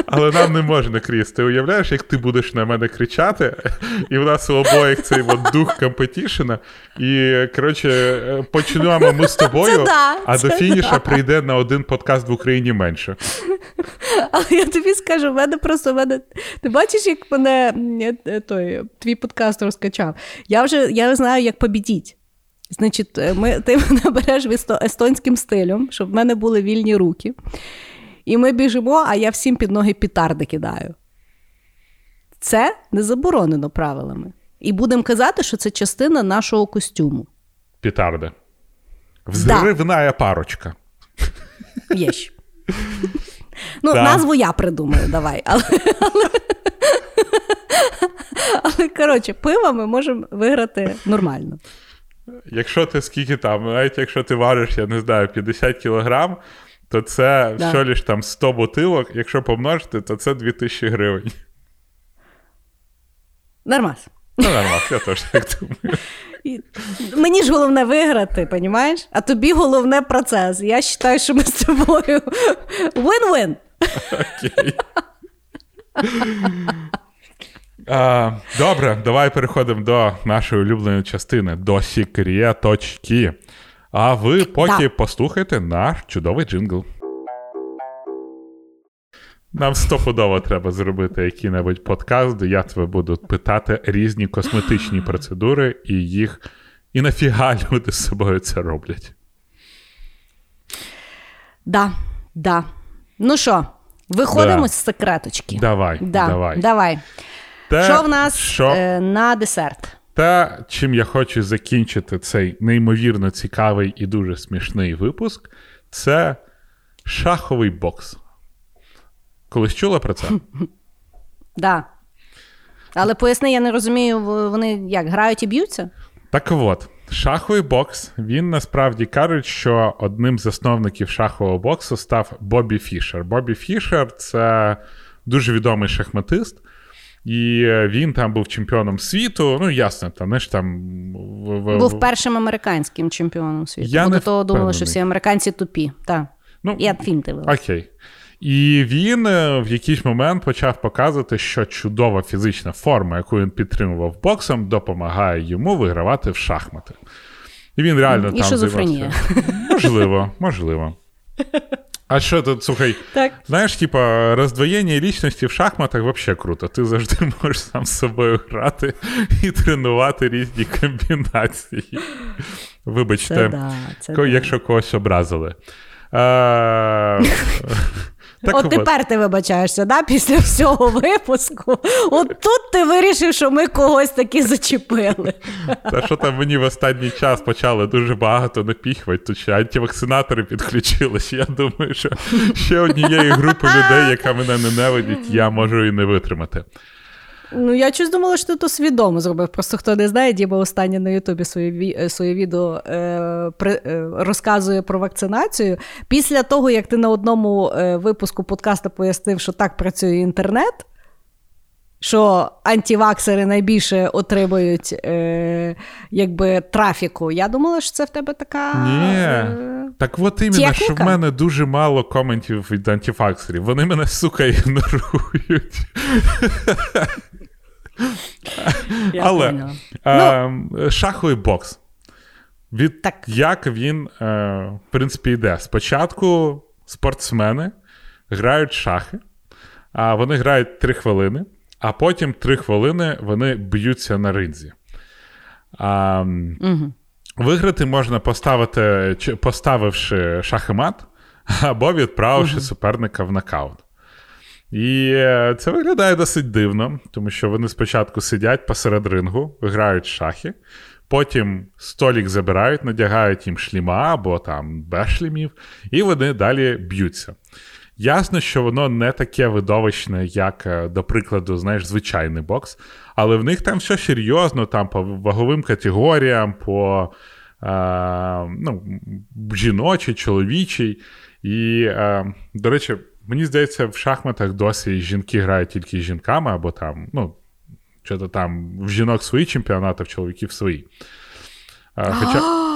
Але нам не можна, Кріс. Ти уявляєш, як ти будеш на мене кричати, і в нас у обоїх цей от дух компетішена. І, коротше, почнемо ми з тобою, Це да, а це до фініша да. прийде на один подкаст в Україні менше. Але я тобі скажу, в мене просто в мене. Ти бачиш, як мене е, той, твій подкаст розкачав. Я вже я знаю, як побідіть. Значить, е, ми, ти мене береш естонським стилем, щоб в мене були вільні руки. І ми біжимо, а я всім під ноги пітарди кидаю. Це не заборонено правилами. І будемо казати, що це частина нашого костюму. Пітарди. Взривна парочка. Є ще. Ну, Да. назву я придумаю, давай. Але, але, але коротше, пиво ми можемо виграти нормально. Якщо ти скільки там, навіть якщо ти важиш, я не знаю, 50 кілограм, то це Да. всього лиш там 100 бутилок. Якщо помножити, то це 2000 гривень. Нормас. Ну, нормально, я теж так думаю. Мені ж головне виграти, понімаєш? А тобі головне процес. Я вважаю, що ми з тобою win-win. Окей. А, добре, давай переходимо до нашої улюбленої частини, до секреточки. А ви поки Да. послухайте наш чудовий джингл. Нам стопудово треба зробити який-небудь подкаст, де я тебе буду питати різні косметичні процедури і їх. І нафіга люди з собою це роблять. Да, да. Ну що, виходимо Да. з секреточки. Давай, Да, давай. давай. Те, Що в нас що е, на десерт? Те, чим я хочу закінчити цей неймовірно цікавий і дуже смішний випуск, це шаховий бокс. Колись чула про це? Да. Але поясни, я не розумію, вони як грають і б'ються? Так от, шаховий бокс, він насправді кажуть, що одним з засновників шахового боксу став Бобі Фішер. Бобі Фішер це дуже відомий шахматист. І е, він там був чемпіоном світу. Ну, ясно, там, знаєш, там. в- в- Був першим американським чемпіоном світу. Я Бо не до того думали, що всі американці тупі. Так. Ну, Я фільм дивилася. Окей. І він е, в якийсь момент почав показувати, що чудова фізична форма, яку він підтримував боксом, допомагає йому вигравати в шахмати. І він реально І там шизофренія. Можливо, можливо. А що тут, слухай, Так. знаєш, типа, роздвоєння лічності в шахматах взагалі круто. Ти завжди можеш сам з собою грати і тренувати різні комбінації. Вибачте, Це да, це якщо да. когось образили. Е, Так от тепер ти вибачаєшся, да, після всього випуску. От тут ти вирішив, що ми когось таки зачепили. Та що там мені в останній час почали дуже багато напіхувати, то ще антивакцинатори підключились. Я думаю, що ще однієї групи людей, яка мене ненавидить, я можу і не витримати. Ну, я щось думала, що ти то свідомо зробив. Просто хто не знає, Діма останнє на Ютубі своє, е, своє відео е, при, е, розказує про вакцинацію. Після того, як ти на одному е, випуску подкасту пояснив, що так працює інтернет, що антиваксери найбільше отримують е, якби, трафіку. Я думала, що це в тебе така. Ні. Так от іменно, що в мене дуже мало коментів від антифаксерів. Вони мене, сука, ігнорують. я Але е, шаховий бокс. Від Так. як він, е, в принципі, йде. Спочатку спортсмени грають шахи, а вони грають 3 хвилини, а потім 3 хвилини вони б'ються на ринзі. А, угу. Виграти можна поставити, поставивши шах і мат, або відправивши суперника в нокаут. І е, це виглядає досить дивно, тому що вони спочатку сидять посеред рингу, грають шахи, потім столік забирають, надягають їм шліма або там без шлімів, і вони далі б'ються. Ясно, що воно не таке видовищне, як, е, до прикладу, знаєш, звичайний бокс, але в них там все серйозно, там по ваговим категоріям, по е, ну, жіночий, чоловічий. І, е, до речі, мені здається, в шахматах досі жінки грають тільки з жінками, або там, ну, що то там в жінок свої чемпіонати, в чоловіків свої. Е, хоча...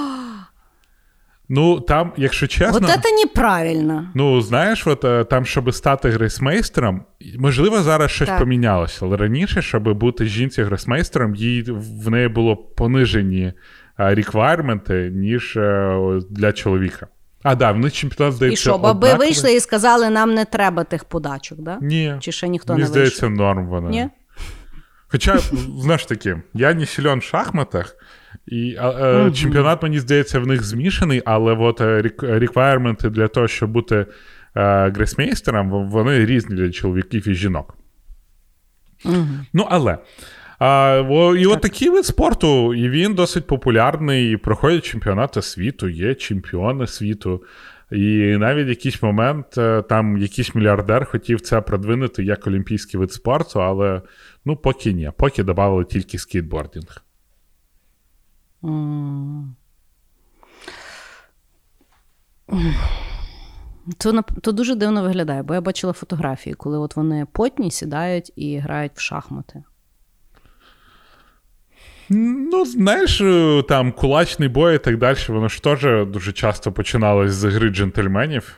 Ну, там, якщо чесно. Вот это неправильно. Ну, знаєш, от е, там, щоб стати грейсмейстером, можливо, зараз щось так. помінялося, але раніше, щоб бути жінці грейсмейстером, їй в неї було понижені реквайрменти, ніж е, для чоловіка. А, да, в них чемпіонат здається. І що, баби вийшли і сказали, нам не треба тих подачок, да? Ні. Чи ще ніхто Мені не здається, вийшов? норм вона. Ні? Хоча, знаєш таки, я не силен в шахматах, і а, mm-hmm. чемпіонат, мені здається, в них змішаний, але от реквайрменти для того, щоб бути гресмейстером, вони різні для чоловіків і жінок. Mm-hmm. Ну, але. А, о, І от такий вид спорту, і він досить популярний, і проходять чемпіонати світу, є чемпіони світу. І навіть якийсь момент е, там якийсь мільярдер хотів це продвинути як олімпійський вид спорту, але ну поки ні, поки додали тільки скейтбордінг. То то дуже дивно виглядає, бо я бачила фотографії, коли от вони потні сідають і грають в шахмати. Ну, знаєш, е, там кулачний бой і так далі, воно ж теж дуже часто починалось з гри джентльменів.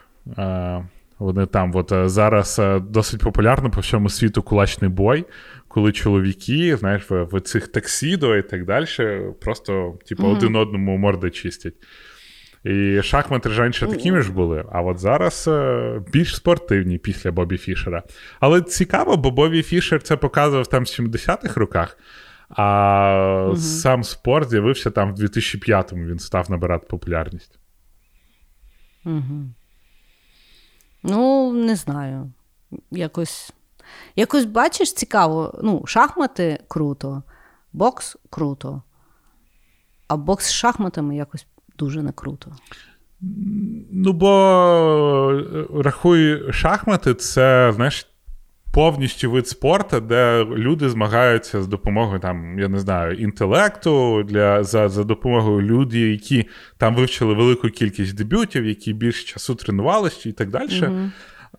Вони там, от е, зараз е, досить популярно по всьому світу кулачний бой, коли чоловіки, знаєш, в, в цих таксідо і так далі, просто, типу, mm-hmm. один одному морди чистять. І шахмати раніше такими ж були, а от зараз більш спортивні після Бобі Фішера. Але цікаво, бо Бобі Фішер це показував там в 70-х роках. А угу. сам спорт з'явився там в 2005-му, він став набирати популярність. Угу. Ну, не знаю. Якось, якось бачиш, цікаво. Ну, шахмати круто, бокс круто. А бокс з шахматами якось дуже не круто. Ну, бо рахуй, шахмати це, знаєш, повністю вид спорту, де люди змагаються з допомогою там, я не знаю, інтелекту для за за допомогою людей, які там вивчили велику кількість дебютів, які більше часу тренувалися і так далі. Mm-hmm.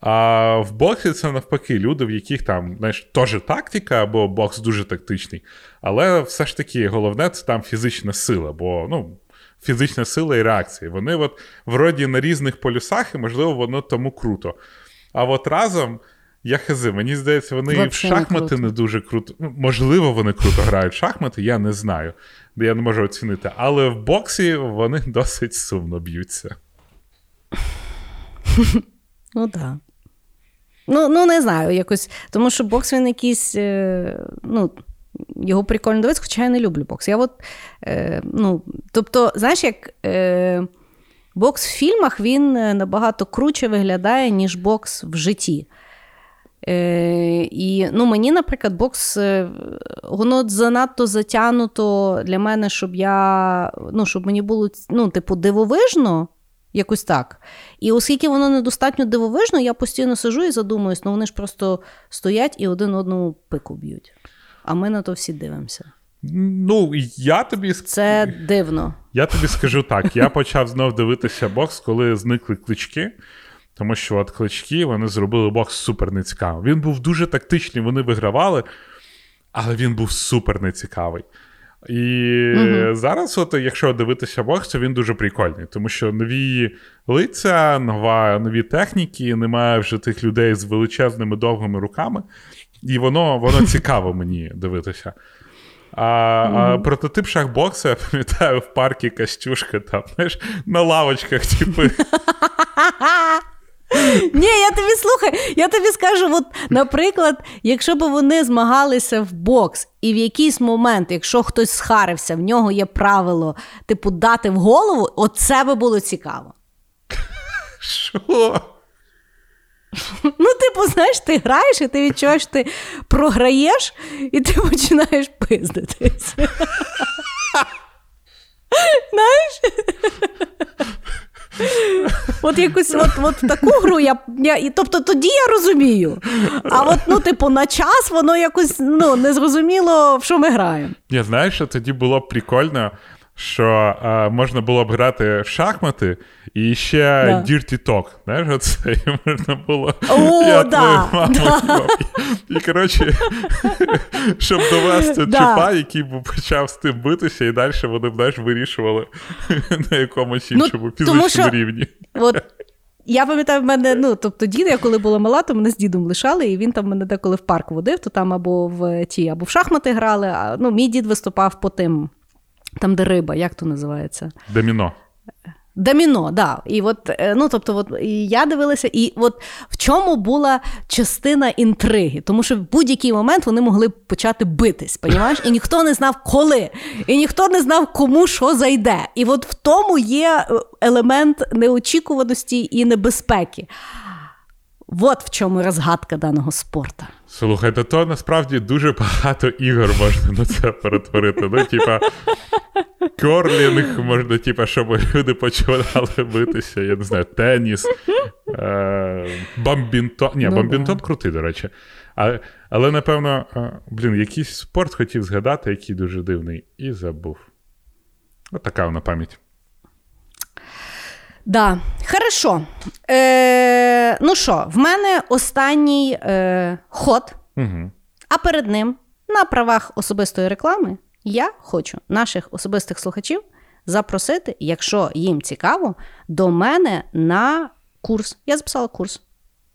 А в боксі це навпаки, люди, в яких там знаєш, теж тактика, або бокс дуже тактичний. Але все ж таки головне це там фізична сила, бо ну, фізична сила і реакція. Вони от вроді на різних полюсах, і можливо, воно тому круто. А от разом я хази, мені здається, вони і в шахмати не, не дуже круто. Ну, можливо, вони круто грають в шахмати, я не знаю, я не можу оцінити. Але в боксі вони досить сумно б'ються. Ну так. Ну, ну, не знаю, якось. Тому що бокс він якийсь. Е, ну, Його прикольно дивитися, хоча я не люблю бокс. Я от, е, ну, Тобто, знаєш, як е, бокс в фільмах він набагато круче виглядає, ніж бокс в житті. Е, І ну, мені, наприклад, бокс е, воно занадто затягнуто для мене, щоб я ну, щоб мені було ну, типу, дивовижно. Якось так. І оскільки воно недостатньо дивовижно, я постійно сижу і задумуюсь, ну вони ж просто стоять і один одному пику б'ють. А ми на то всі дивимося. Ну, я тобі Це дивно. Я тобі скажу так: я почав знов дивитися бокс, коли зникли клички. Тому що от клички вони зробили бокс супер нецікавим. Він був дуже тактичний, вони вигравали, але він був супер нецікавий. І угу. зараз, от, якщо дивитися бокс, то він дуже прикольний, тому що нові лиця, нова, нові техніки, немає вже тих людей з величезними довгими руками, і воно воно цікаво мені дивитися. А mm-hmm. а прототип шахбокса, я пам'ятаю, в паркі Костюшка там, знаєш, на лавочках, типу. Ні, я тобі слухай, я тобі скажу: от, наприклад, якщо б вони змагалися в бокс, і в якийсь момент, якщо хтось схарився, в нього є правило, типу, дати в голову, оце би було цікаво. Що? Ну, типу, знаєш, ти граєш, і ти відчуваєш, ти програєш, і ти починаєш пиздитись. Знаєш? От якусь от, от таку гру я, я. Тобто тоді я розумію. А от, ну, типу, на час воно якось ну, не зрозуміло, в що ми граємо. Я знаю, що тоді було прикольно, що а, можна було б грати в шахмати і ще Да. Dirty Talk. Знаєш, оце і можна було. О, я да, твою маму. І, і коротше, щоб довести Да. чіпа, який б почав з тим битися, і далі вони б знаєш, вирішували на якомусь Ну, іншому тому фізичному що- рівні. От я пам'ятаю, в мене, ну, тобто дід, я коли була мала, то мене з дідом лишали, і він там мене деколи в парк водив, то там або в ті, або в шахмати грали. А, ну, мій дід виступав по тим, там, де риба, як то називається? Доміно. Доміно, да. І от, е, ну, тобто, от, і я дивилася, і от в чому була частина інтриги? Тому що в будь-який момент вони могли почати битись, понімаєш? І ніхто не знав, коли, і ніхто не знав, кому що зайде. І от в тому є е, елемент неочікуваності і небезпеки. От в чому розгадка даного спорту. Слухайте, то насправді дуже багато ігор можна на це перетворити. Ну, типа, керлінг можна, типа, щоб люди почали битися, я не знаю, теніс, е, бамбінтон. Ні, Ну, бамбінтон крутий, до речі. А, але, напевно, е, блін, якийсь спорт хотів згадати, який дуже дивний, і забув. От така вона пам'ять. Да, хорошо. Е, ну що, в мене останній е, ход, Угу. а перед ним на правах особистої реклами я хочу наших особистих слухачів запросити, якщо їм цікаво, до мене на курс. Я записала курс.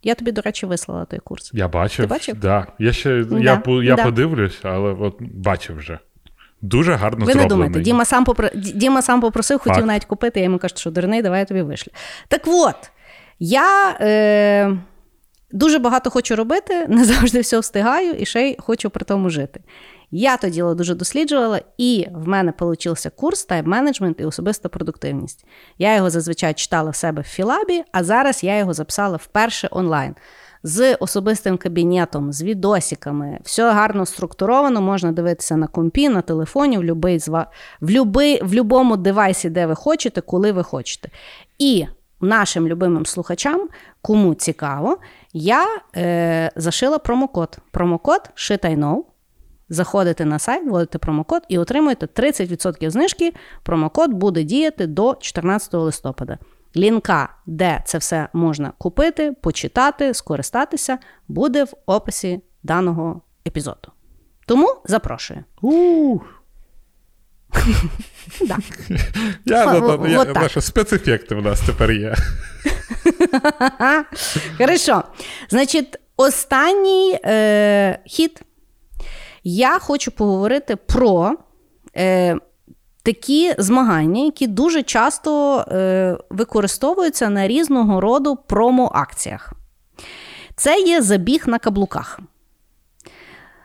Я тобі, до речі, вислала той курс. Я бачив. Ти бачив? Да. Я ще Да, я, я да. подивлюсь, але от бачив вже. Дуже гарно Ви не зроблений. думайте, Діма сам, попро... Діма сам попросив, хотів Факт. навіть купити. Я йому кажу, що дурний, давай я тобі вишлю. Так от, я е... дуже багато хочу робити, не завжди все встигаю і ще й хочу при тому жити. Я то діло дуже досліджувала, і в мене получився курс тайм-менеджмент і особиста продуктивність. Я його зазвичай читала в себе в Філабі, а зараз я його записала вперше онлайн. З особистим кабінетом, з відосиками, все гарно структуровано, можна дивитися на компі, на телефоні, в любий в, любий, в любому девайсі, де ви хочете, коли ви хочете. І нашим любимим слухачам, кому цікаво, я е, зашила промокод. Промокод ShitIKnow. Заходите на сайт, вводите промокод і отримуєте 30% знижки. Промокод буде діяти до 14 листопада. Лінка, де це все можна купити, почитати, скористатися, буде в описі даного епізоду. Тому запрошую. Наша спецефекти в нас тепер є. Хорошо. Значить, останній е, хід. Я хочу поговорити про е, такі змагання, які дуже часто е, використовуються на різного роду промо-акціях. Це є забіг на каблуках.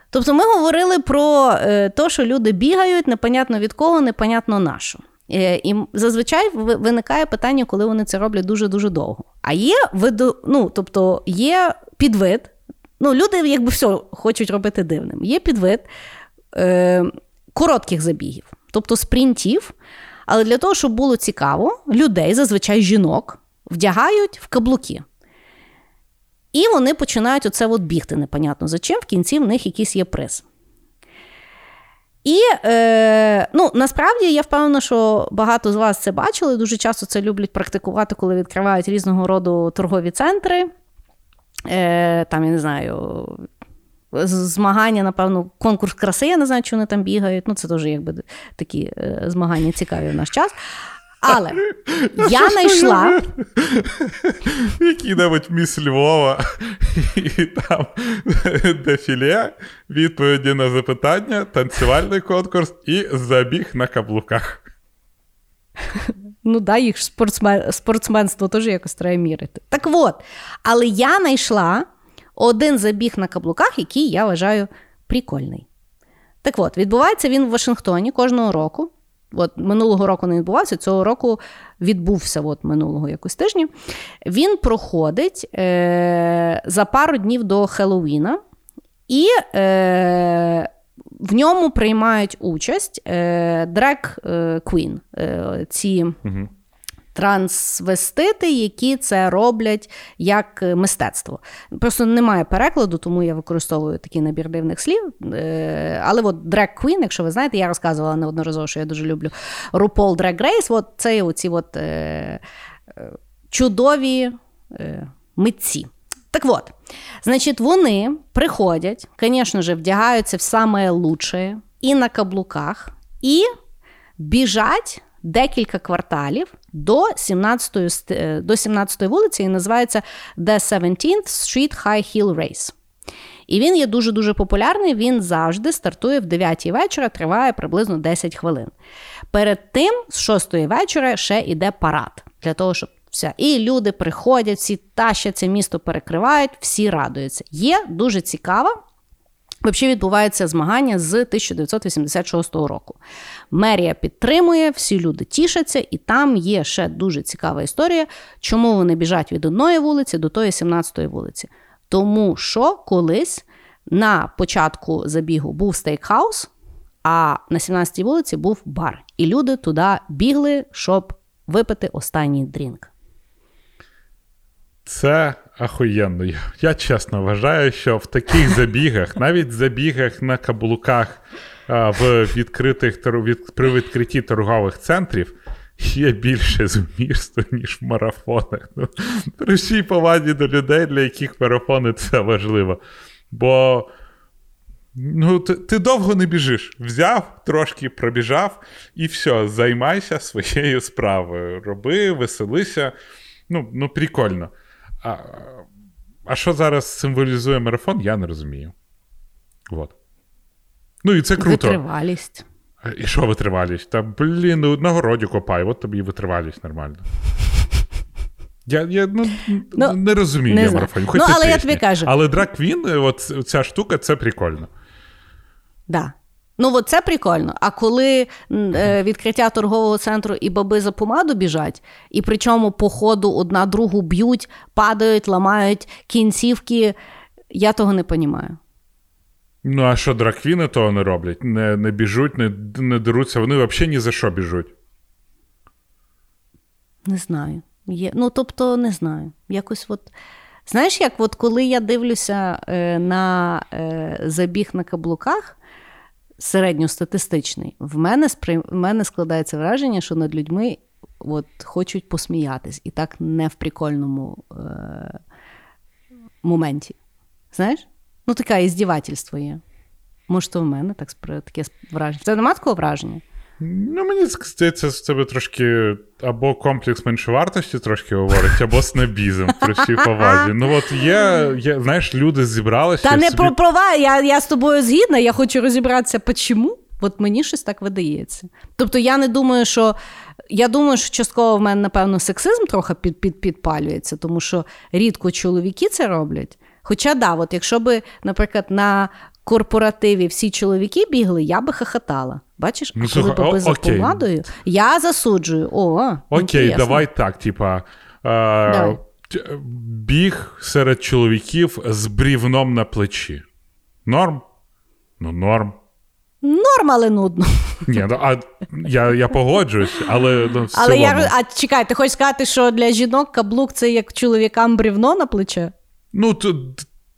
Тобто ми говорили про е, те, що люди бігають, непонятно від кого, непонятно на що. Е, І зазвичай виникає питання, коли вони це роблять дуже-дуже довго. А є виду, ну, тобто є підвид. Ну, люди, якби все, хочуть робити дивним. Є підвид е, коротких забігів, тобто спринтів. Але для того, щоб було цікаво, людей, зазвичай жінок, вдягають в каблуки. І вони починають оце от бігти, непонятно за чим, в кінці в них якийсь є приз. І е, ну, насправді я впевнена, що багато з вас це бачили. Дуже часто це люблять практикувати, коли відкривають різного роду торгові центри. Е, там, я не знаю, змагання, напевно, конкурс краси, я не знаю, чи вони там бігають. Ну, це теж якби такі е, змагання цікаві в наш час. Але я знайшла. Який-небудь міс Львова, і там дефіле, відповіді на запитання, танцювальний конкурс і забіг на каблуках. ну да, їх спортсмен, спортсменство теж якось треба мірити. Так от, але я знайшла один забіг на каблуках, який я вважаю прикольний. Так от, відбувається він в Вашингтоні кожного року. От Минулого року не відбувався, цього року відбувся от минулого якось тижня. Він проходить е, за пару днів до Хеллоуіна, і е, в ньому приймають участь е, Дрек Квін. Е, ці угу. Трансвестити, які це роблять як мистецтво. Просто немає перекладу, тому я використовую такий набір дивних слів. Е, але от Дрек Квін, якщо ви знаєте, я розказувала неодноразово, що я дуже люблю RuPaul Drag Race, от це оці от, е, чудові е, митці. Так от, значить, вони приходять, звісно ж, вдягаються в саме лучше і на каблуках, і біжать декілька кварталів до 17-ї до 17 вулиці, і називається The 17th Street High Heel Race. І він є дуже-дуже популярний. Він завжди стартує в 9 вечора, триває приблизно 10 хвилин. Перед тим, з 6 вечора, ще йде парад для того, щоб все. І люди приходять, всі тащаться, місто перекривають, всі радуються. Є дуже цікава. Взагалі відбувається змагання з 1986 року. Мерія підтримує, всі люди тішаться, і там є ще дуже цікава історія, чому вони біжать від одної вулиці до тої 17-ї вулиці. Тому що колись на початку забігу був стейкхаус, а на 17-й вулиці був бар. І люди туди бігли, щоб випити останній drink. Це ахуєнно. Я, я чесно вважаю, що в таких забігах, навіть забігах на каблуках а, в відкритих від, при відкритті торгових центрів є більше змісту, ніж в марафонах. Ну, При повазі до людей, для яких марафони це важливо. Бо ну, ти, ти довго не біжиш. Взяв, трошки пробіжав, і все, займайся своєю справою. Роби, веселися. Ну, ну прикольно. А а що зараз символізує марафон, я не розумію. Вот. Ну, і це круто. Витривалість. І що витривалість? Та, блін, ну, на городі копай, от тобі і витривалість нормально. Я я ну, ну, не розумію не я марафонів. Ну, але я тобі кажу. Але драквін, от ця штука, це прикольно. Так. Да. Ну, от це прикольно. А коли е, відкриття торгового центру і баби за помаду біжать, і причому по ходу одна другу б'ють, падають, ламають кінцівки, я того не розумію. Ну, а що драквіни того не роблять? Не не біжуть, не не деруться, вони взагалі ні за що біжуть. Не знаю. Є, Ну, тобто, не знаю. Якось от. Знаєш, як от коли я дивлюся е, на е, забіг на каблуках, середньостатистичний, в мене спри... в мене складається враження, що над людьми от, хочуть посміятись, і так не в прикольному е... моменті. Знаєш? Ну, таке іздівательство є. Може, то в мене так таке враження. Це нема такого враження? Ну, мені здається, з тебе трошки або комплекс меншовартості трошки говорить, або снобізм при всій повазі. Ну, от є, є, знаєш, люди зібралися. Та не собі... про права, я я з тобою згідна, я хочу розібратися, чому. От мені щось так видається. Тобто, я не думаю, що. Я думаю, що частково в мене, напевно, сексизм трохи під, під, підпалюється, тому що рідко чоловіки це роблять. Хоча, да, от якщо би, наприклад, на корпоративі всі чоловіки бігли, я би хахатала. Бачиш, ну, коли баби за помадою, я засуджую. О, Окей, інтересно. давай так, типа. Е- Біг серед чоловіків з брівном на плечі. Норм? Ну, норм. Норм, але нудно. Ні, ну, а я я погоджуюсь, але ну, в Але я, А чекай, ти хочеш сказати, що для жінок каблук це як чоловікам брівно на плече? Ну, то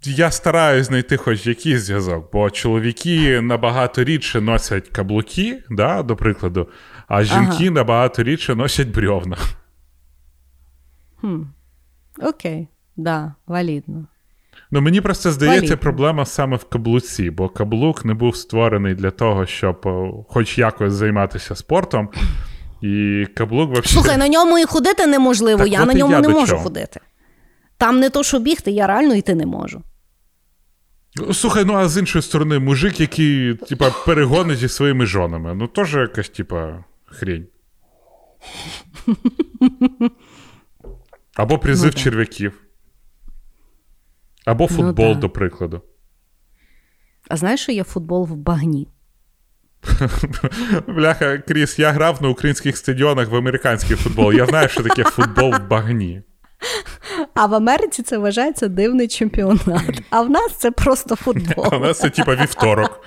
я стараюсь знайти хоч якийсь зв'язок, бо чоловіки набагато рідше носять каблуки, да, до прикладу, а жінки ага. набагато рідше носять брьовна. Хм. Окей, да, валідно. Ну, мені просто здається, Валідно. проблема саме в каблуці, бо каблук не був створений для того, щоб хоч якось займатися спортом. І каблук взагалі... Слухай, на ньому і ходити неможливо, так, я на ньому я не можу чого. ходити. Там не то, що бігти, я реально йти не можу. Слухай, ну а з іншої сторони, мужик, який, типа, перегонить зі своїми жонами. Ну, теж якась, типа, хрень. Або призив Ну, черв'яків. Або футбол, Ну, до прикладу. А знаєш, що є футбол в багні? Бляха, Кріс, я грав на українських стадіонах в американський футбол. Я знаю, що таке футбол в багні. А в Америці це вважається дивний чемпіонат. А в нас це просто футбол. А футбол. нас це типа вівторок.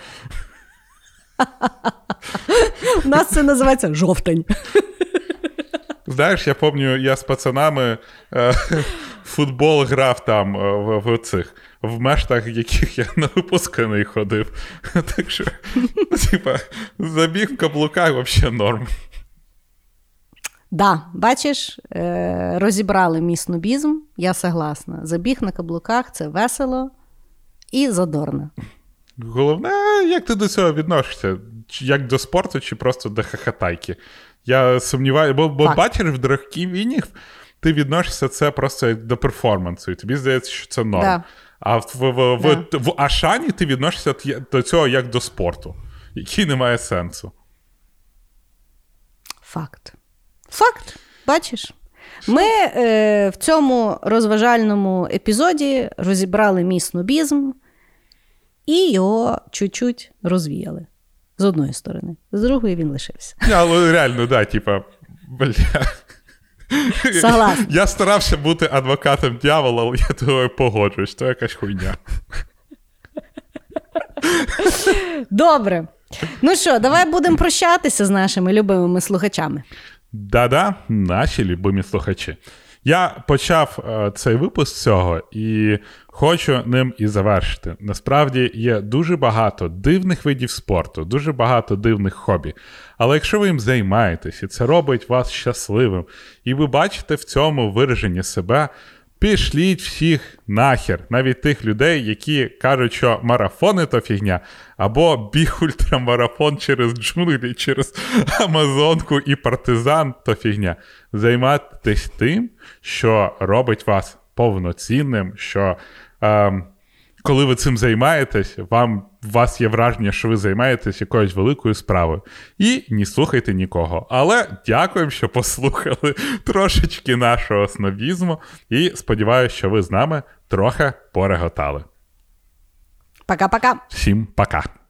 У нас це називається жовтень. Знаєш, я пам'ятаю, я з пацанами е, футбол грав там е, в, в цих в мештах, яких я на випусканий ходив. Так що, типа, забіг в каблуках взагалі норм. Да, бачиш, е, розібрали мій снобізм, я согласна. Забіг на каблуках це весело і задорно. Головне, як ти до цього відносишся? Як до спорту, чи просто до хахатайки? Я сумніваюся, бо, бо бачиш, в дорогій війні ти відносишся це просто як до перформансу, і тобі здається, що це норм. Да. А в, в, в, в, в Ашані ти відносишся до цього як до спорту, який не має сенсу. Факт. Факт. Бачиш? Ми е, в цьому розважальному епізоді розібрали мій снобізм і його чуть-чуть розвіяли. З одної сторони, з другої він лишився. Але реально, да, типа, бля. Согласна. Я старався бути адвокатом дьявола, але я тобою погоджуюсь, то якась хуйня. Добре. Ну що, давай будемо прощатися з нашими любимими слухачами. Да-да, наші любимі слухачі. Я почав е, цей випуск цього і хочу ним і завершити. Насправді є дуже багато дивних видів спорту, дуже багато дивних хобі. Але якщо ви їм займаєтесь, і це робить вас щасливим, і ви бачите в цьому вираження себе, пішліть всіх нахер, навіть тих людей, які кажуть, що марафони то фігня, або біг ультрамарафон через джунглі, через Амазонку і партизан то фігня. Займайтесь тим, що робить вас повноцінним, що ем, коли ви цим займаєтесь, вам у вас є враження, що ви займаєтесь якоюсь великою справою. І не слухайте нікого. Але дякуємо, що послухали трошечки нашого снобізму, і сподіваюся, що ви з нами трохи пореготали. Пока-пока. Всім пока!